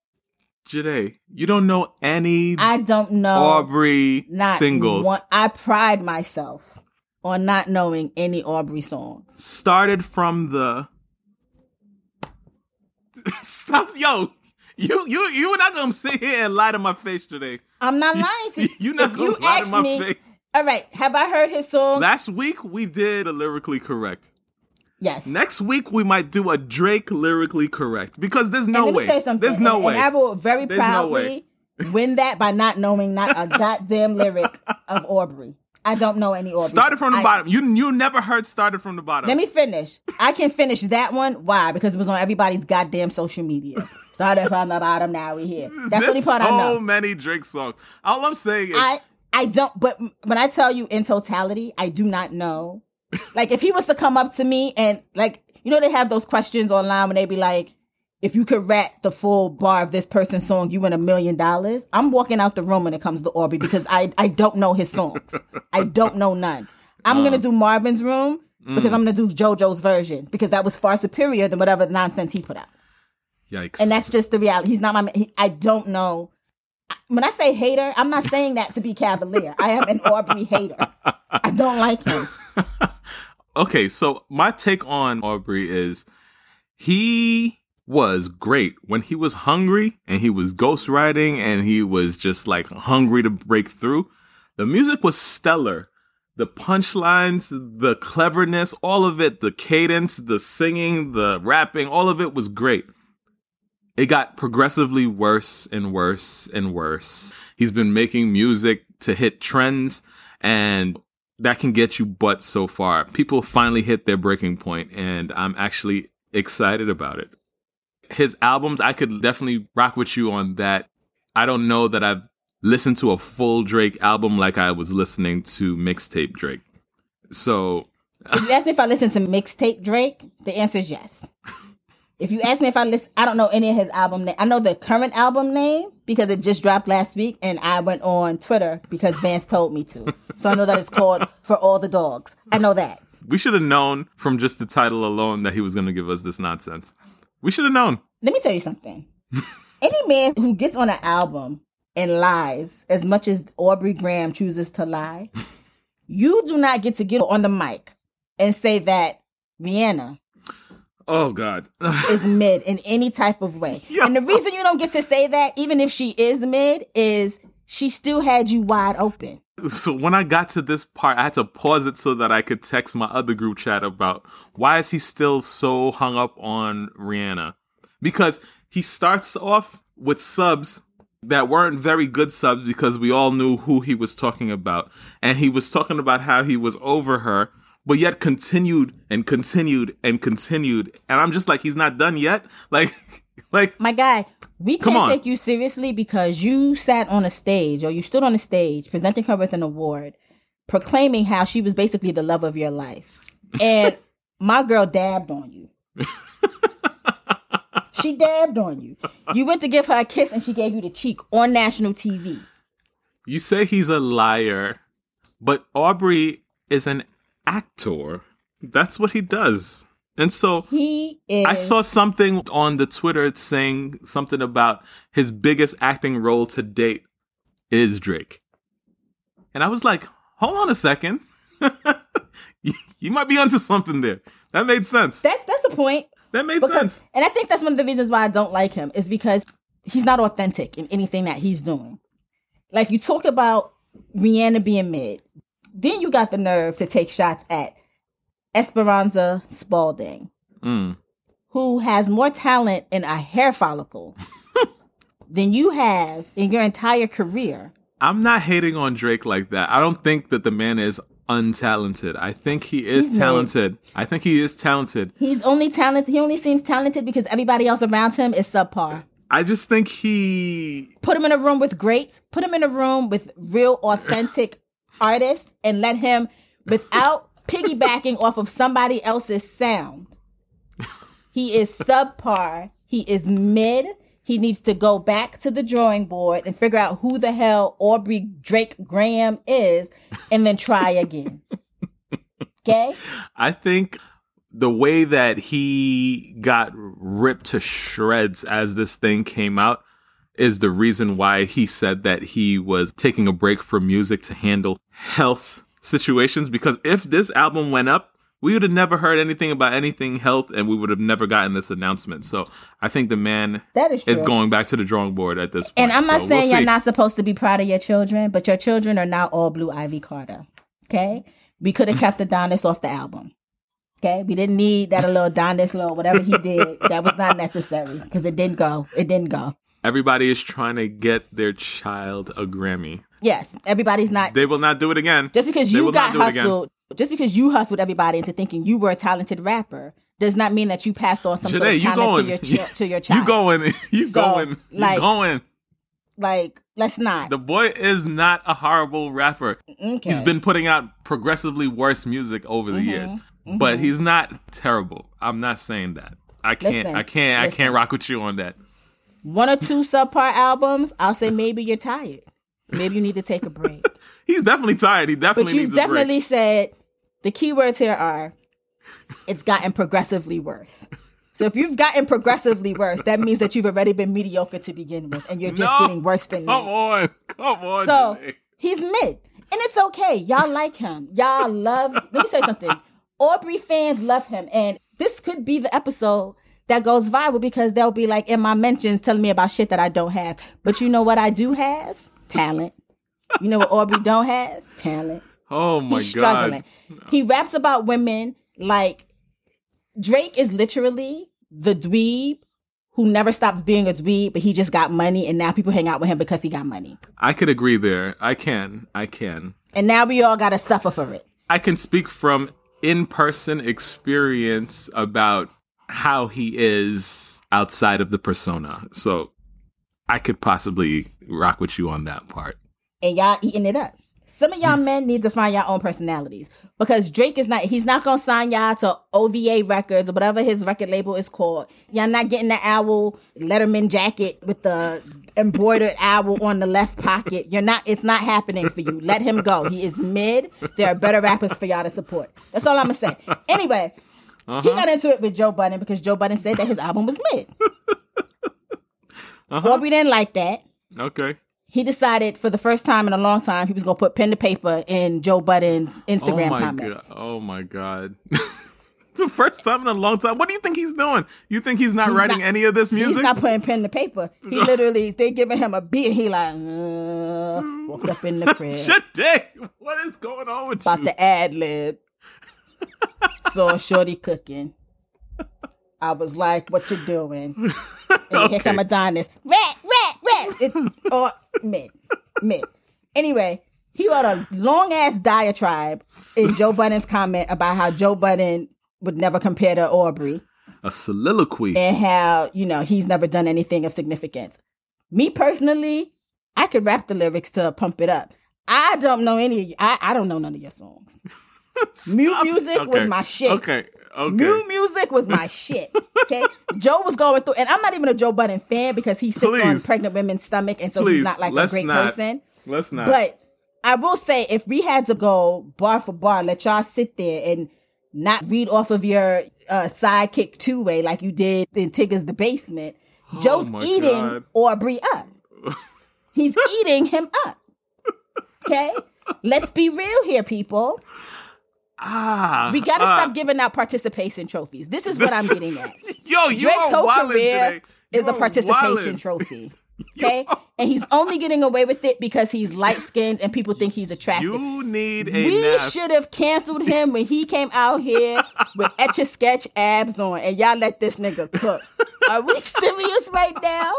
Janae, you don't know any I don't know Aubrey not singles. One, I pride myself on not knowing any Aubrey songs. Started from the. Stop, yo. You you you were not gonna sit here and lie to my face today. I'm not lying to you. You're not If gonna you lie to my me, face. all right, have I heard his song? Last week we did a lyrically correct. yes. Next week we might do a Drake lyrically correct because there's no way. me tell something. There's no and, way. And I will very There's no proudly win that by not knowing not a goddamn lyric of Aubrey. I don't know any Aubrey. Started from the I- bottom. You you never heard started from the bottom. Let me finish. I can finish that one. Why? Because it was on everybody's goddamn social media. Started from the bottom. Now we here. That's the only part so I know. So many Drake songs. All I'm saying is I I don't. But when I tell you in totality, I do not know. Like if he was to come up to me and like you know they have those questions online when they be like, if you could rap the full bar of this person's song, you win a million dollars. I'm walking out the room when it comes to Aubrey because I I don't know his songs. I don't know none. I'm gonna uh. do Marvin's Room because mm. I'm gonna do JoJo's version because that was far superior than whatever nonsense he put out. yikes. And that's just the reality. He's not my. He, I don't know. When I say hater, I'm not saying that to be cavalier. I am an Aubrey hater. I don't like him. okay, so my take on Aubrey is he was great when he was hungry and he was ghostwriting and he was just like hungry to break through. The music was stellar. The punchlines, the cleverness, all of it, the cadence, the singing, the rapping, all of it was great. It got progressively worse and worse and worse. He's been making music to hit trends and that can get you but so far. People finally hit their breaking point, and I'm actually excited about it. His albums, I could definitely rock with you on that. I don't know that I've listened to a full Drake album like I was listening to mixtape Drake. So If you ask me if I listen to mixtape Drake, the answer is yes. If you ask me if I listen, I don't know any of his album name. I know the current album name because it just dropped last week, and I went on Twitter because Vance told me to. So I know that it's called "For All the Dogs." I know that. We should have known from just the title alone that he was going to give us this nonsense. We should have known. Let me tell you something. Any man who gets on an album and lies as much as Aubrey Graham chooses to lie, you do not get to get on the mic and say that Rihanna Oh God. is mid in any type of way. Yo. And the reason you don't get to say that, even if she is mid, is she still had you wide open. So when I got to this part, I had to pause it so that I could text my other group chat about why is he still so hung up on Rihanna? Because he starts off with subs that weren't very good subs because we all knew who he was talking about. And he was talking about how he was over her, but yet continued and continued and continued. And I'm just like, he's not done yet. Like, like, My guy, we can't on. take you seriously because you sat on a stage or you stood on a stage presenting her with an award, proclaiming how she was basically the love of your life. And my girl dabbed on you. she dabbed on you. You went to give her a kiss and she gave you the cheek on national TV. You say he's a liar, but Aubrey is an actor. That's what he does. And so He is. I saw something on the Twitter saying something about his biggest acting role to date is Drake. And I was like, hold on a second. you, might be onto something there. That made sense. That's that's the point. That made Because, sense. and I think that's one of the reasons why I don't like him is because he's not authentic in anything that he's doing. Like you talk about Rihanna being mid, then you got the nerve to take shots at Esperanza Spalding, Mm. who has more talent in a hair follicle than you have in your entire career. I'm not hating on Drake like that. I don't think that the man is untalented. I think he is He's talented. I think he is talented. He's only talented. He only seems talented because everybody else around him is subpar. I just think he put him in a room with greats, put him in a room with real authentic artists and let him without piggybacking off of somebody else's sound. He is subpar. He is mid. He needs to go back to the drawing board and figure out who the hell Aubrey Drake Graham is and then try again. Okay? I think the way that he got ripped to shreds as this thing came out is the reason why he said that he was taking a break from music to handle health situations. Because if this album went up, we would have never heard anything about anything health and we would have never gotten this announcement. So I think the man That is true. is going back to the drawing board at this point. And I'm not So saying we'll you're see. not supposed to be proud of your children, but your children are not all Blue Ivy Carter. Okay? We could have kept Adonis off the album. Okay? We didn't need that little Adonis little whatever he did. That was not necessary because it didn't go. It didn't go. Everybody is trying to get their child a Grammy. Yes, everybody's not They will not do it again. just because you got hustled. Just because you hustled everybody into thinking you were a talented rapper does not mean that you passed on some sort of talent going? to your chi- to your child. You going? You So, going? You like- going? like let's not. The boy is not a horrible rapper. okay. He's been putting out progressively worse music over the years, Mm-hmm. but he's not terrible. I'm not saying that. I can't. Listen, I can't. I can't rock with you on that. one or two subpar albums. I'll say maybe you're tired. Maybe you need to take a break. He's definitely tired. He definitely But you've needs a break. definitely said the key words here are it's gotten progressively worse. So if you've gotten progressively worse, that means that you've already been mediocre to begin with, and you're just No. getting worse than me. Come that. on, come on. So Janae. he's mid, and it's okay. Y'all like him. Y'all love. Let me say something. Aubrey fans love him, and this could be the episode that goes viral because they'll be like in my mentions telling me about shit that I don't have. But you know what I do have? Talent. You know what Aubrey don't have? Talent. oh my He's god. struggling. He raps about women like Drake is literally the dweeb who never stopped being a dweeb, but he just got money, and now people hang out with him because he got money. I could agree there. I can. I can. And now we all got to suffer for it. I can speak from in-person experience about how he is outside of the persona. So I could possibly rock with you on that part. And y'all eating it up. Some of y'all men need to find your own personalities because Drake is not, he's not going to sign y'all to OVA Records or whatever his record label is called. Y'all not getting the owl Letterman jacket with the embroidered owl on the left pocket. You're not, it's not happening for you. Let him go. He is mid. There are better rappers for y'all to support. That's all I'm going to say. Anyway, uh-huh. he got into it with Joe Budden because Joe Budden said that his album was mid. Uh-huh. Aubrey didn't like that. Okay he decided for the first time in a long time he was going to put pen to paper in Joe Budden's Instagram oh comments. God. Oh my god. the first time in a long time. What do you think he's doing? You think he's not he's writing not, any of this music? He's not putting pen to paper. He literally they giving him a beat. he like uh, walked up in the crib. Shit, day. What is going on with About you? the ad lib. so Shorty cooking. I was like, "What you doing?" And okay. here come Adonis. Rat, rat, rat. It's oh, mid, mid. Anyway, he wrote a long ass diatribe in Joe Budden's comment about how Joe Budden would never compare to Aubrey. A soliloquy. And how, you know, he's never done anything of significance. Me personally, I could rap the lyrics to pump it up. I don't know any I, I don't know none of your songs. Mute music okay. was my shit. Okay. Okay. New music was my shit. Okay. Joe was going through, and I'm not even a Joe Budden fan because he sits Please. on pregnant women's stomach, and so Please, he's not like a great not, person. Let's not. But I will say, if we had to go bar for bar, let y'all sit there and not read off of your uh, sidekick two way like you did in Tigger's the basement. Oh Joe's eating God. Aubrey up. He's eating him up. Okay? Let's be real here, people. Ah, we gotta stop giving out participation trophies. This is what I'm getting at. Yo, you Drake's whole career is a participation trophy. Okay, and he's only getting away with it because he's light skinned and people think he's attractive. You need a. We should have canceled him when he came out here with etch a sketch abs on, and y'all let this nigga cook. Are we serious right now?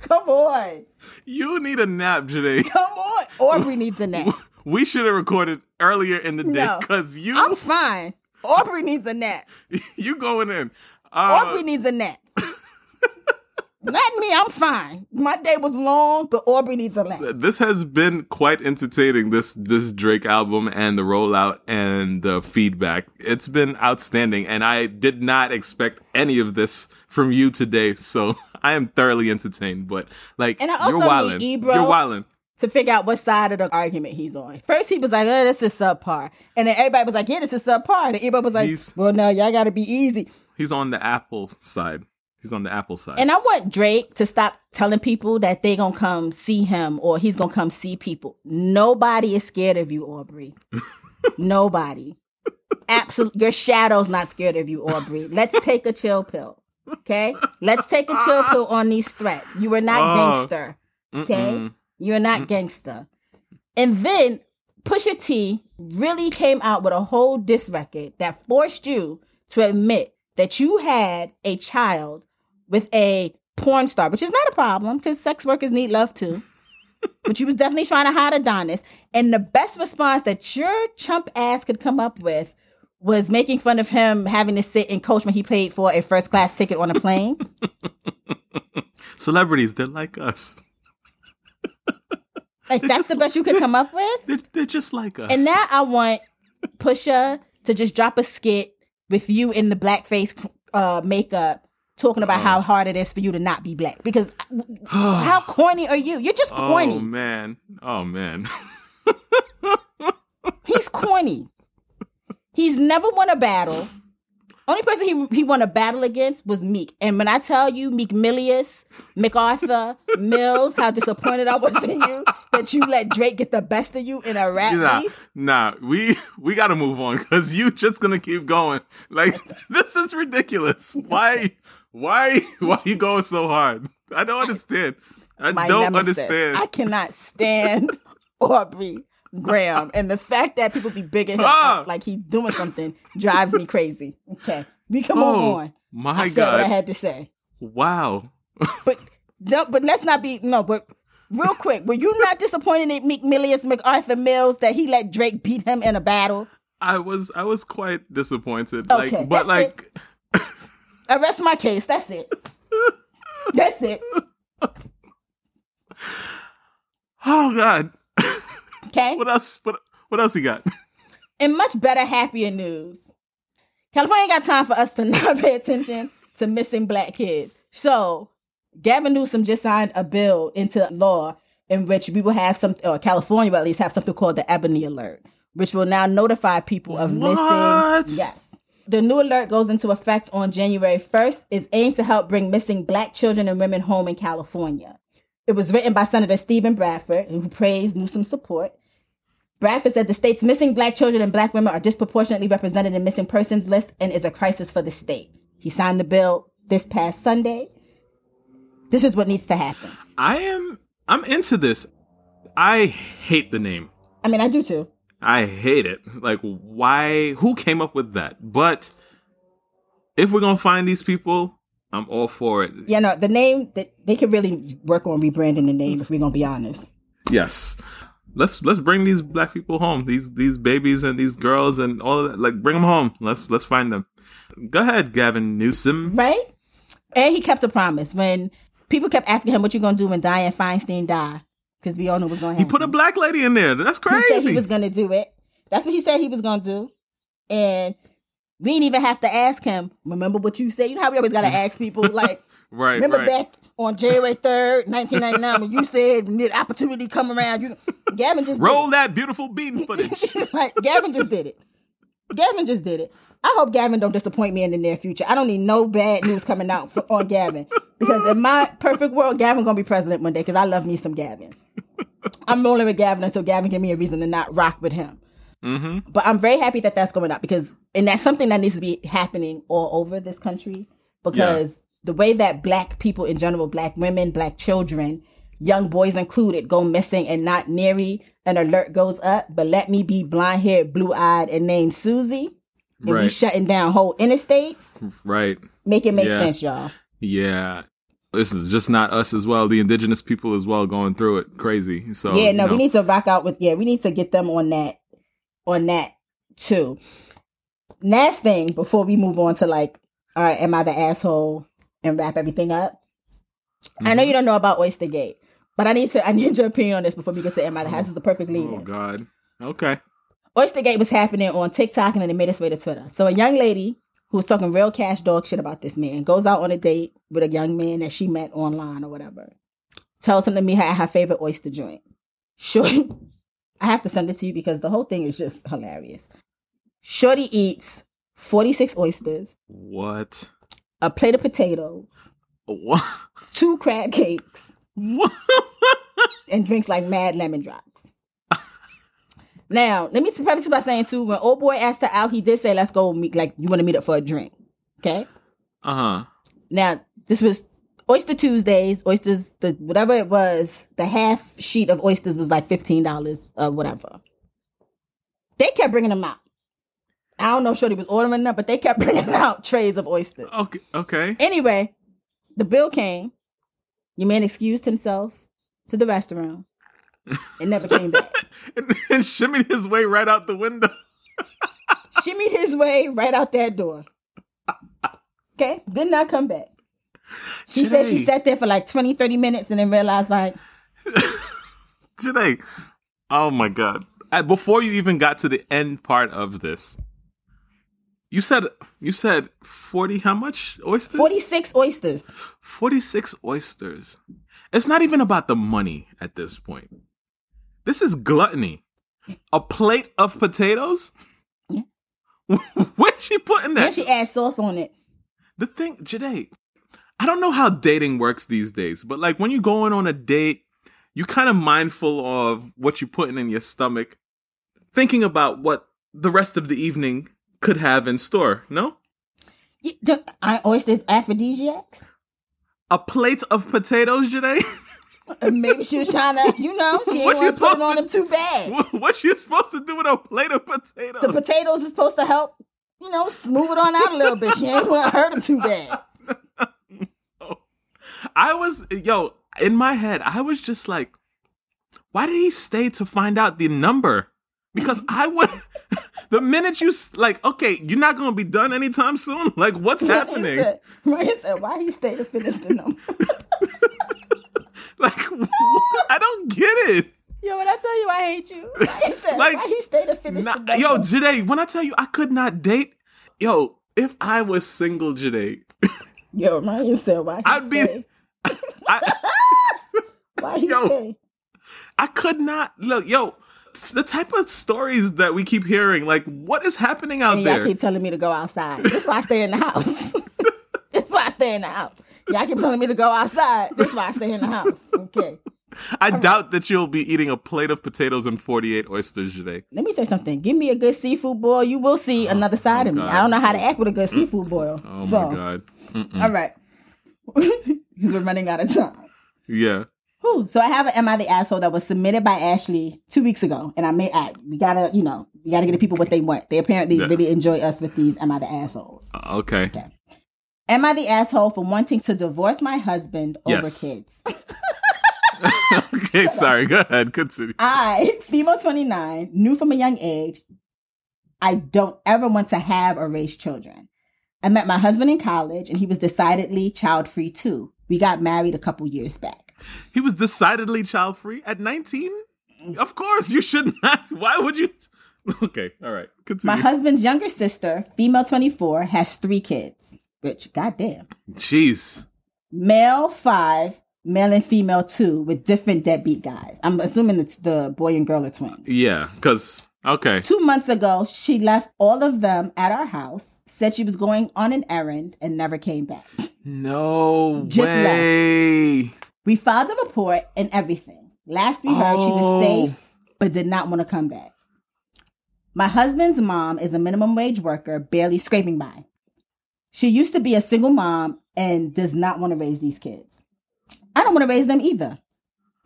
Come on. You need a nap, Janae. Come on. Aubrey needs a nap. We should have recorded earlier in the day because no, you. I'm fine. Aubrey needs a nap. you going in? Uh, Aubrey needs a nap. Not me, I'm fine. My day was long, but Aubrey needs a nap. This has been quite entertaining. This this Drake album and the rollout and the feedback. It's been outstanding, and I did not expect any of this from you today. So I am thoroughly entertained. But like, and I also you're wilding. Ebro, you're wilding to figure out what side of the argument he's on. First, he was like, "Oh, this is subpar," and then everybody was like, "Yeah, this is subpar." And everybody was like, he's, "Well, no, y'all got to be easy." He's on the Apple side. He's on the Apple side. And I want Drake to stop telling people that they gonna come see him or he's gonna come see people. Nobody is scared of you, Aubrey. Nobody. Absolutely, your shadow's not scared of you, Aubrey. Let's take a chill pill. Okay, let's take a chill pill on these threats. You are not uh, gangster. Okay. Mm-mm. You're not mm-hmm. gangster. And then Pusha T really came out with a whole diss record that forced you to admit that you had a child with a porn star, which is not a problem because sex workers need love too. but you was definitely trying to hide Adonis. And the best response that your chump ass could come up with was making fun of him having to sit and coach when he paid for a first class ticket on a plane. Celebrities, they're like us. Like they're that's the best you could come up with. They're, they're, just like us. And now I want Pusha to just drop a skit with you in the blackface uh, makeup, talking about how hard it is for you to not be black. Because how corny are you? You're just corny. Oh man. Oh man. He's corny. He's never won a battle. Only person he he won a battle against was Meek. And when I tell you Meek Millius, MacArthur, Mills, how disappointed I was in you that you let Drake get the best of you in a rap nah, beef. Nah, we we gotta move on because you just gonna keep going. Like this is ridiculous. Why why why you going so hard? I don't understand. I My don't nemesis. understand. I cannot stand Aubrey Graham. And the fact that people be big at him like he's doing something drives me crazy. Okay. We come oh, on. My I said God. what I had to say. Wow. but no, but let's not be no, but real quick, were you not disappointed in Meek Millius MacArthur Mills that he let Drake beat him in a battle? I was I was quite disappointed. Okay, like but like I rest my case. That's it. That's it. Oh God. Okay. What else? What What else you got? In much better, happier news, California ain't got time for us to not pay attention to missing black kids. So, Gavin Newsom just signed a bill into law in which we will have some, or California will at least have something called the Ebony Alert, which will now notify people of What? missing. Yes. The new alert goes into effect on January 1st. It's aimed to help bring missing black children and women home in California. It was written by Senator Steven Bradford, who praised Newsom's support. Bradford said the state's missing black children and black women are disproportionately represented in missing persons list and is a crisis for the state. He signed the bill this past Sunday. This is what needs to happen. I am. I'm into this. I hate the name. I mean, I do too. I hate it. Like, why? Who came up with that? But if we're gonna find these people, I'm all for it. Yeah, no, the name that they could really work on rebranding the name if we're gonna be honest. Yes. Let's let's bring these black people home. These these babies and these girls and all of that. Like, bring them home. Let's let's find them. Go ahead, Gavin Newsom. Right? And he kept a promise when people kept asking him what you gonna do when Dianne Feinstein die. Because we all know what's gonna happen. He put a black lady in there. That's He said crazy. he was gonna do it. That's what he said he was gonna do. And we didn't even have to ask him, remember what you said? You know how we always gotta ask people, like, right. remember right. back on January 3rd, 1999, when you said when the opportunity come around, you Gavin just Roll that beautiful beating footage. like Gavin just did it. Gavin just did it. I hope Gavin don't disappoint me in the near future. I don't need no bad news coming out for, on Gavin because in my perfect world, Gavin gonna be president one day because I love me some Gavin. I'm rolling with Gavin until Gavin give me a reason to not rock with him. hmm But I'm very happy that that's going up because, and that's something that needs to be happening all over this country because the way that black people in general, black women, black children, young boys included, go missing and not neary, an alert goes up. But let me be blonde haired, blue eyed, and named Susie, and be shutting down whole interstates. Right. Make it make Yeah. sense, y'all. Yeah. This is just not us as well. The indigenous people as well going through it. Crazy. So yeah, you no, know. we need to rock out with. Yeah, we need to get them on that, on that too. Last thing before we move on to like, all right, am I the asshole and wrap everything up? I know Mhm. you don't know about Oystergate, but I need to. I need your opinion on this before we get to I the. This is the perfect lead. Oh God. Okay. Oystergate was happening on TikTok and then it made its way to Twitter. So a young lady who was talking real cash dog shit about this man goes out on a date with a young man that she met online or whatever. Tells him to meet her at her favorite oyster joint. Shorty, I have to send it to you because the whole thing is just hilarious. Shorty eats 46 oysters, What? A plate of potatoes, What? two crab cakes, what? and drinks like mad lemon drops. now, let me preface by saying too, when old boy asked her out, he did say, "Let's go meet. Like, you want to meet up for a drink?" Okay. Uh huh. Now, this was Oyster Tuesdays. Oysters, the whatever it was, the half sheet of oysters was like fifteen dollars or whatever. They kept bringing them out. I don't know if Shorty was ordering them, but they kept bringing out trays of oysters. Okay. Okay. Anyway, the bill came. Your man excused himself to the restroom It never came back. and, and shimmied his way right out the window. Shimmied his way right out that door. Okay, did not come back. She said she sat there for like 20, 30 minutes and then realized, like, Janae. Oh my God. Before you even got to the end part of this, you said you said forty. How much oysters? 46 oysters. 46 oysters. It's not even about the money at this point. This is gluttony. A plate of potatoes? Yeah. Where's she putting Then that? she add sauce on it. the thing, Jade, I don't know how dating works these days, but like when you're going on a date, you're kind of mindful of what you're putting in your stomach, thinking about what the rest of the evening could have in store, no? Aren't oysters aphrodisiacs? A plate of potatoes, Jade? Uh, Maybe she was trying to, you know, she What ain't want to put them on them too bad. What's she supposed to do with a plate of potatoes? The potatoes were supposed to help, you know, smooth it on out a little bit. She ain't want to hurt them too bad. I was, yo, in my head, I was just like, why did he stay to find out the number? Because I would, the minute you, like, okay, you're not to be done anytime soon. Like, what's happening? Ryan said, Ryan said, why he stay to finish the number? Like, I don't get it. Yo, when I tell you I hate you, why, said, Like, why he stayed to finish Nah, the number? yo, Jade, when I tell you I could not date, yo, if I was single, Jade, yo, Ryan said why he I'd be- stay? I, Why he Yo. stay? I could not look, yo. The type of stories that we keep hearing, like what is happening out And y'all there? keep telling me to go outside. That's why I stay in the house. That's why I stay in the house. Y'all keep telling me to go outside. That's why I stay in the house. Okay. I doubt that you'll be eating a plate of potatoes and 48 oysters today. Let me say something. Give me a good seafood boil. You will see another side oh of me. God. I don't know how to act with a good mm. seafood boil. Oh so, my god. Mm-mm. all right. Because we're running out of time. Yeah. Whew. So I have an Am I the Asshole that was submitted by Ashley two weeks ago. And I may we gotta, you know, we gotta get the people what they want. They apparently Yeah. really enjoy us with these Am I the Assholes. Uh, Okay. Am I the asshole for wanting to divorce my husband over kids? okay, sorry. Go ahead. Continue. I, female 29, knew from a young age I don't ever want to have or raise children. I met my husband in college and he was decidedly child free too. We got married a couple years back. He was decidedly child free at 19? Of course, you should not. Why would you? Okay, all right. Continue. My husband's younger sister, female 24, has three kids, which, goddamn. Jeez. Male five, male and female two, with different deadbeat guys. I'm assuming the, the boy and girl are twins. Yeah, because, okay. Two months ago, she left all of them at our house, said she was going on an errand, and never came back. No Just way. We filed a report and everything. Last we heard, she Oh. was safe, but did not want to come back. My husband's mom is a minimum wage worker, barely scraping by. She used to be a single mom and does not want to raise these kids. I don't want to raise them either.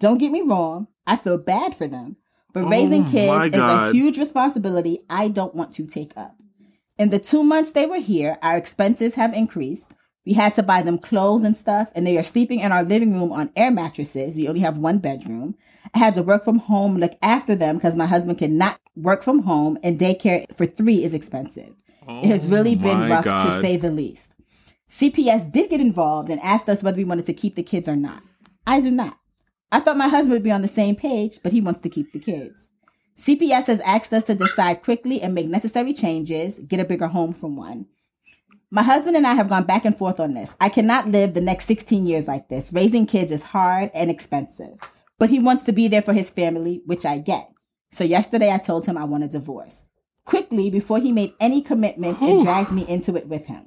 Don't get me wrong, I feel bad for them, but Oh raising kids is a huge responsibility I don't want to take up. In the two months they were here, our expenses have increased. We had to buy them clothes and stuff, and they are sleeping in our living room on air mattresses. We only have one bedroom. I had to work from home, look after them because my husband cannot work from home, and daycare for three is expensive. it has oh really been rough to say the least. CPS did get involved and asked us whether we wanted to keep the kids or not. I do not. I thought my husband would be on the same page, but he wants to keep the kids. CPS has asked us to decide quickly and make necessary changes, get a bigger home from one. My husband and I have gone back and forth on this. I cannot live the next 16 years like this. Raising kids is hard and expensive, but he wants to be there for his family, which I get. So yesterday I told him I want a divorce. Quickly, before he made any commitments and hmm. dragged me into it with him.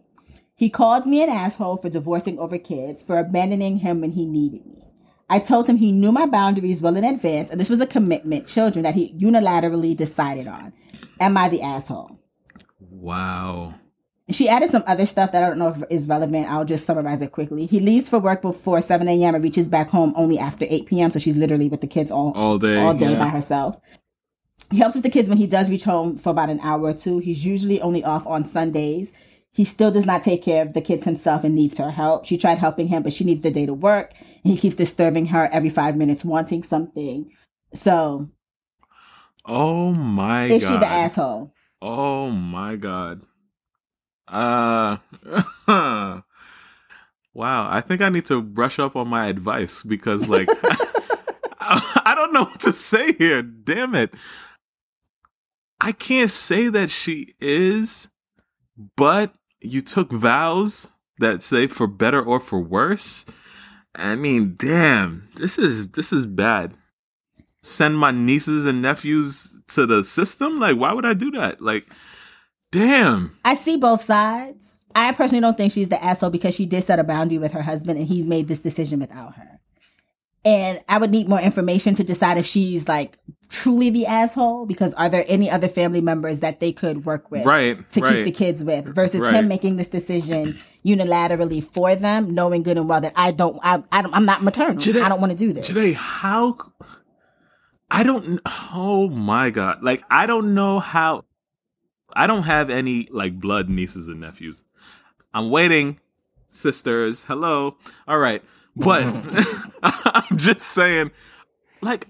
He called me an asshole for divorcing over kids, for abandoning him when he needed me. I told him he knew my boundaries well in advance, and this was a commitment, children, that he unilaterally decided on. Am I the asshole? Wow. She added some other stuff that I don't know if is relevant. I'll just summarize it quickly. He leaves for work before 7 a.m. and reaches back home only after 8 p.m. So she's literally with the kids all, All day. all day yeah. by herself. He helps with the kids when he does reach home for about an hour or two. He's usually only off on Sundays. He still does not take care of the kids himself and needs her help. She tried helping him, but she needs the day to work. And he keeps disturbing her every five minutes, wanting something. So, Oh my is god. Is she the asshole? Oh my god. Uh Wow, I think I need to brush up on my advice because like I, I don't know what to say here. Damn it. I can't say that she is, but you took vows that say for better or for worse. I mean, damn, this is this is bad. Send my nieces and nephews to the system? Like, why would I do that? Like, damn. I see both sides. I personally don't think she's the asshole because she did set a boundary with her husband and he made this decision without her. And I would need more information to decide if she's like truly the asshole because are there any other family members that they could work with Right. to right. keep the kids with versus Right. him making this decision unilaterally for them, knowing good and well that I don't, I, I don't I'm not maternal. I don't want to do this. Today, how? I don't. Oh my god! Like I don't know how. I don't have any like blood nieces and nephews. I'm waiting, sisters. Hello. All right, but I'm just saying, like,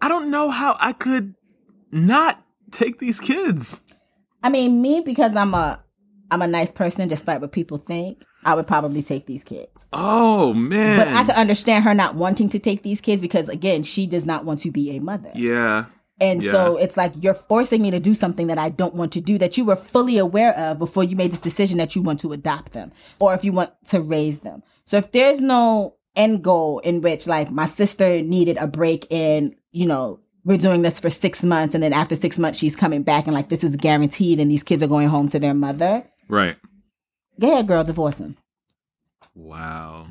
I don't know how I could not take these kids. I mean, me because I'm a I'm a nice person, despite what people think. I would probably take these kids. Oh man. But I can understand her not wanting to take these kids because again, she does not want to be a mother. yeah. And Yeah. so it's like you're forcing me to do something that I don't want to do that you were fully aware of before you made this decision that you want to adopt them or if you want to raise them. So if there's no end goal in which like my sister needed a break and, you know, we're doing this for six months and then after six months she's coming back and like this is guaranteed and these kids are going home to their mother. Right. Go ahead, girl, divorce him. Wow.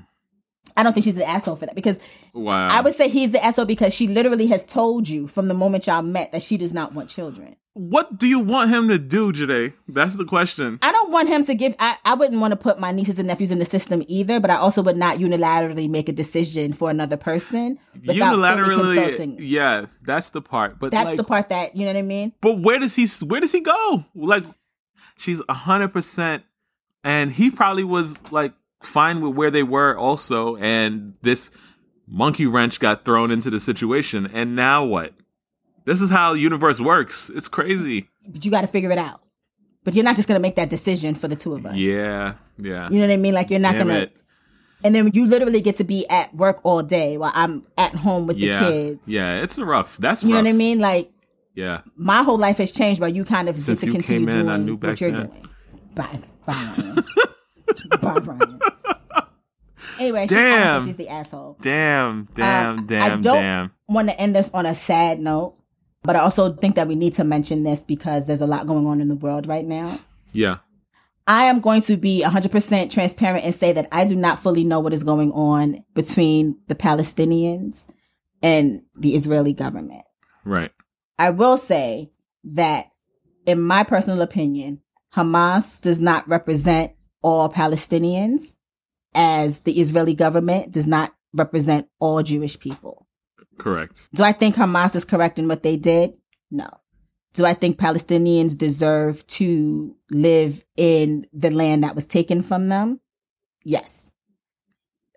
I don't think she's an asshole for that because Wow. I would say he's the asshole because she literally has told you from the moment y'all met that she does not want children. what do you want him to do, Jade? That's the question. I don't want him to give. I, I wouldn't want to put my nieces and nephews in the system either, but I also would not unilaterally make a decision for another person without Unilaterally, consulting. yeah, that's the part. But That's like, the part that you know what I mean. But where does he? Where does he go? Like, she's a hundred percent, and he probably was like fine with where they were also, and this monkey wrench got thrown into the situation, and now what? This is how the universe works. It's crazy. But you got to figure it out. But you're not just gonna make that decision for the two of us. Yeah, yeah. You know what I mean? Like you're not gonna. it. And then you literally get to be at work all day while I'm at home with Yeah, the kids. yeah. It's rough. That's You know what I mean? Like Yeah. my whole life has changed while you kind of Since get to you continue came in, doing I knew back what you're then. doing. Bye, bye, Bye, Ryan. Anyway, she, Damn. think she's the asshole. Damn. Damn. Um, damn. I don't want to end this on a sad note, but I also think that we need to mention this because there's a lot going on in the world right now. Yeah. I am going to be 100% transparent and say that I do not fully know what is going on between the Palestinians and the Israeli government. Right. I will say that, in my personal opinion, Hamas does not represent all Palestinians, as the Israeli government does not represent all Jewish people. Correct. Do I think Hamas is correct in what they did? No. Do I think Palestinians deserve to live in the land that was taken from them? Yes.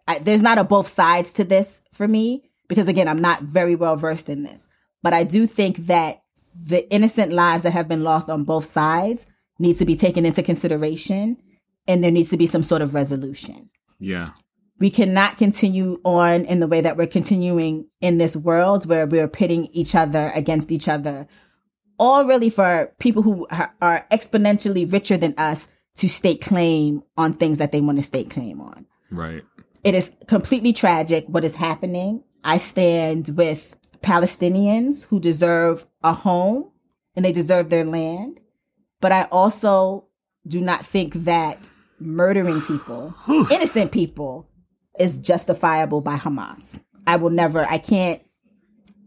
I, there's not a both sides to this for me because, again, I'm not very well versed in this. But I do think that the innocent lives that have been lost on both sides need to be taken into consideration and there needs to be some sort of resolution Yeah. we cannot continue on in the way that we're continuing in this world where we're pitting each other against each other all really for people who are, are exponentially richer than us to stake claim on things that they want to stake claim on Right. it is completely tragic what is happening i stand with palestinians who deserve a home and they deserve their land but i also do not think that murdering people innocent people is justifiable by Hamas. I will never I can't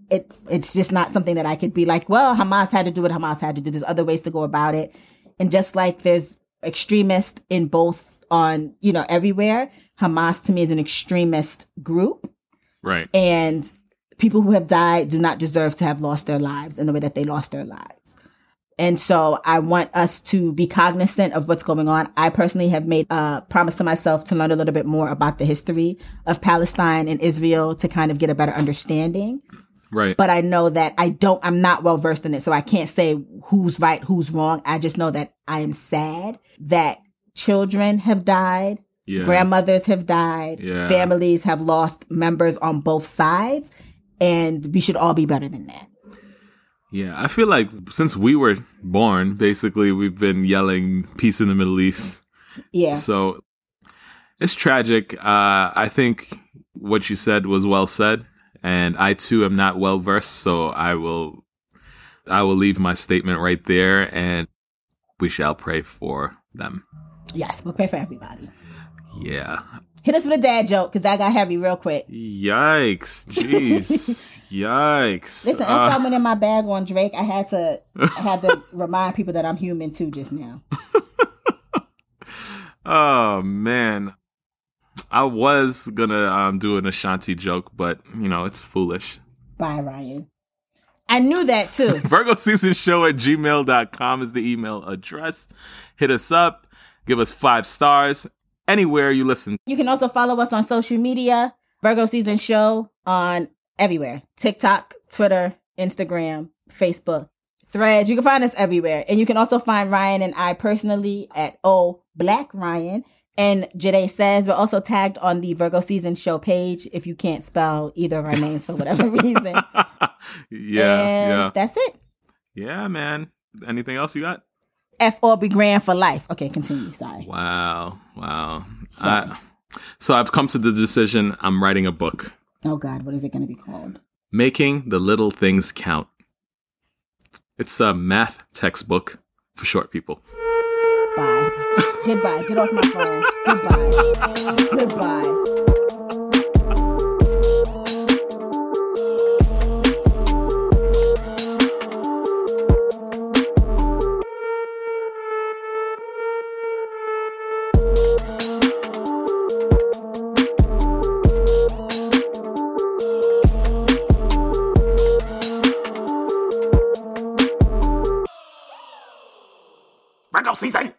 it it's just not something that I could be like, well, Hamas had to do what Hamas had to do. There's other ways to go about it. And just like there's extremists in both on, you know, everywhere, Hamas to me is an extremist group Right. and people who have died do not deserve to have lost their lives in the way that they lost their lives. And so I want us to be cognizant of what's going on. I personally have made a promise to myself to learn a little bit more about the history of Palestine and Israel to kind of get a better understanding. Right. But I know that I don't, I'm not well versed in it. So I can't say who's right, who's wrong. I just know that I am sad that children have died, yeah. grandmothers have died, Yeah. families have lost members on both sides. And we should all be better than that. Yeah, I feel like since we were born, basically, we've been yelling peace in the Middle East. Yeah. So it's tragic. Uh, I think what you said was well said, and I too am not well versed, so I will, I will leave my statement right there, and we shall pray for them. Yes, we'll pray for everybody. Yeah. Hit us with a dad joke because that got heavy real quick. Yikes! Jeez! Yikes! Listen, Uh, I'm coming in my bag on Drake. I had to, I had to remind people that I'm human too. Just now. Oh man. I was gonna um do an Ashanti joke, but you know, it's foolish. Bye, Ryan. I knew that too. Virgo season show at gmail.com is the email address. Hit us up, give us five stars anywhere you listen. You can also follow us on social media, Virgo Season Show on everywhere TikTok, Twitter, Instagram, Facebook, Threads. You can find us everywhere. And you can also find Ryan and I personally at O Black Ryan. And Jade says we're also tagged on the Virgo season show page if you can't spell either of our names for whatever reason. yeah, and yeah, that's it. yeah, man. Anything else you got? F Aubrey Graham for life. Okay, continue. Sorry. Wow, wow. Sorry. I, so I've come to the decision. I'm writing a book, Oh God, what is it going to be called? making the little things count. It's a math textbook for short people. Bye. Goodbye. Get off my phone. Goodbye. Goodbye. Virgo season.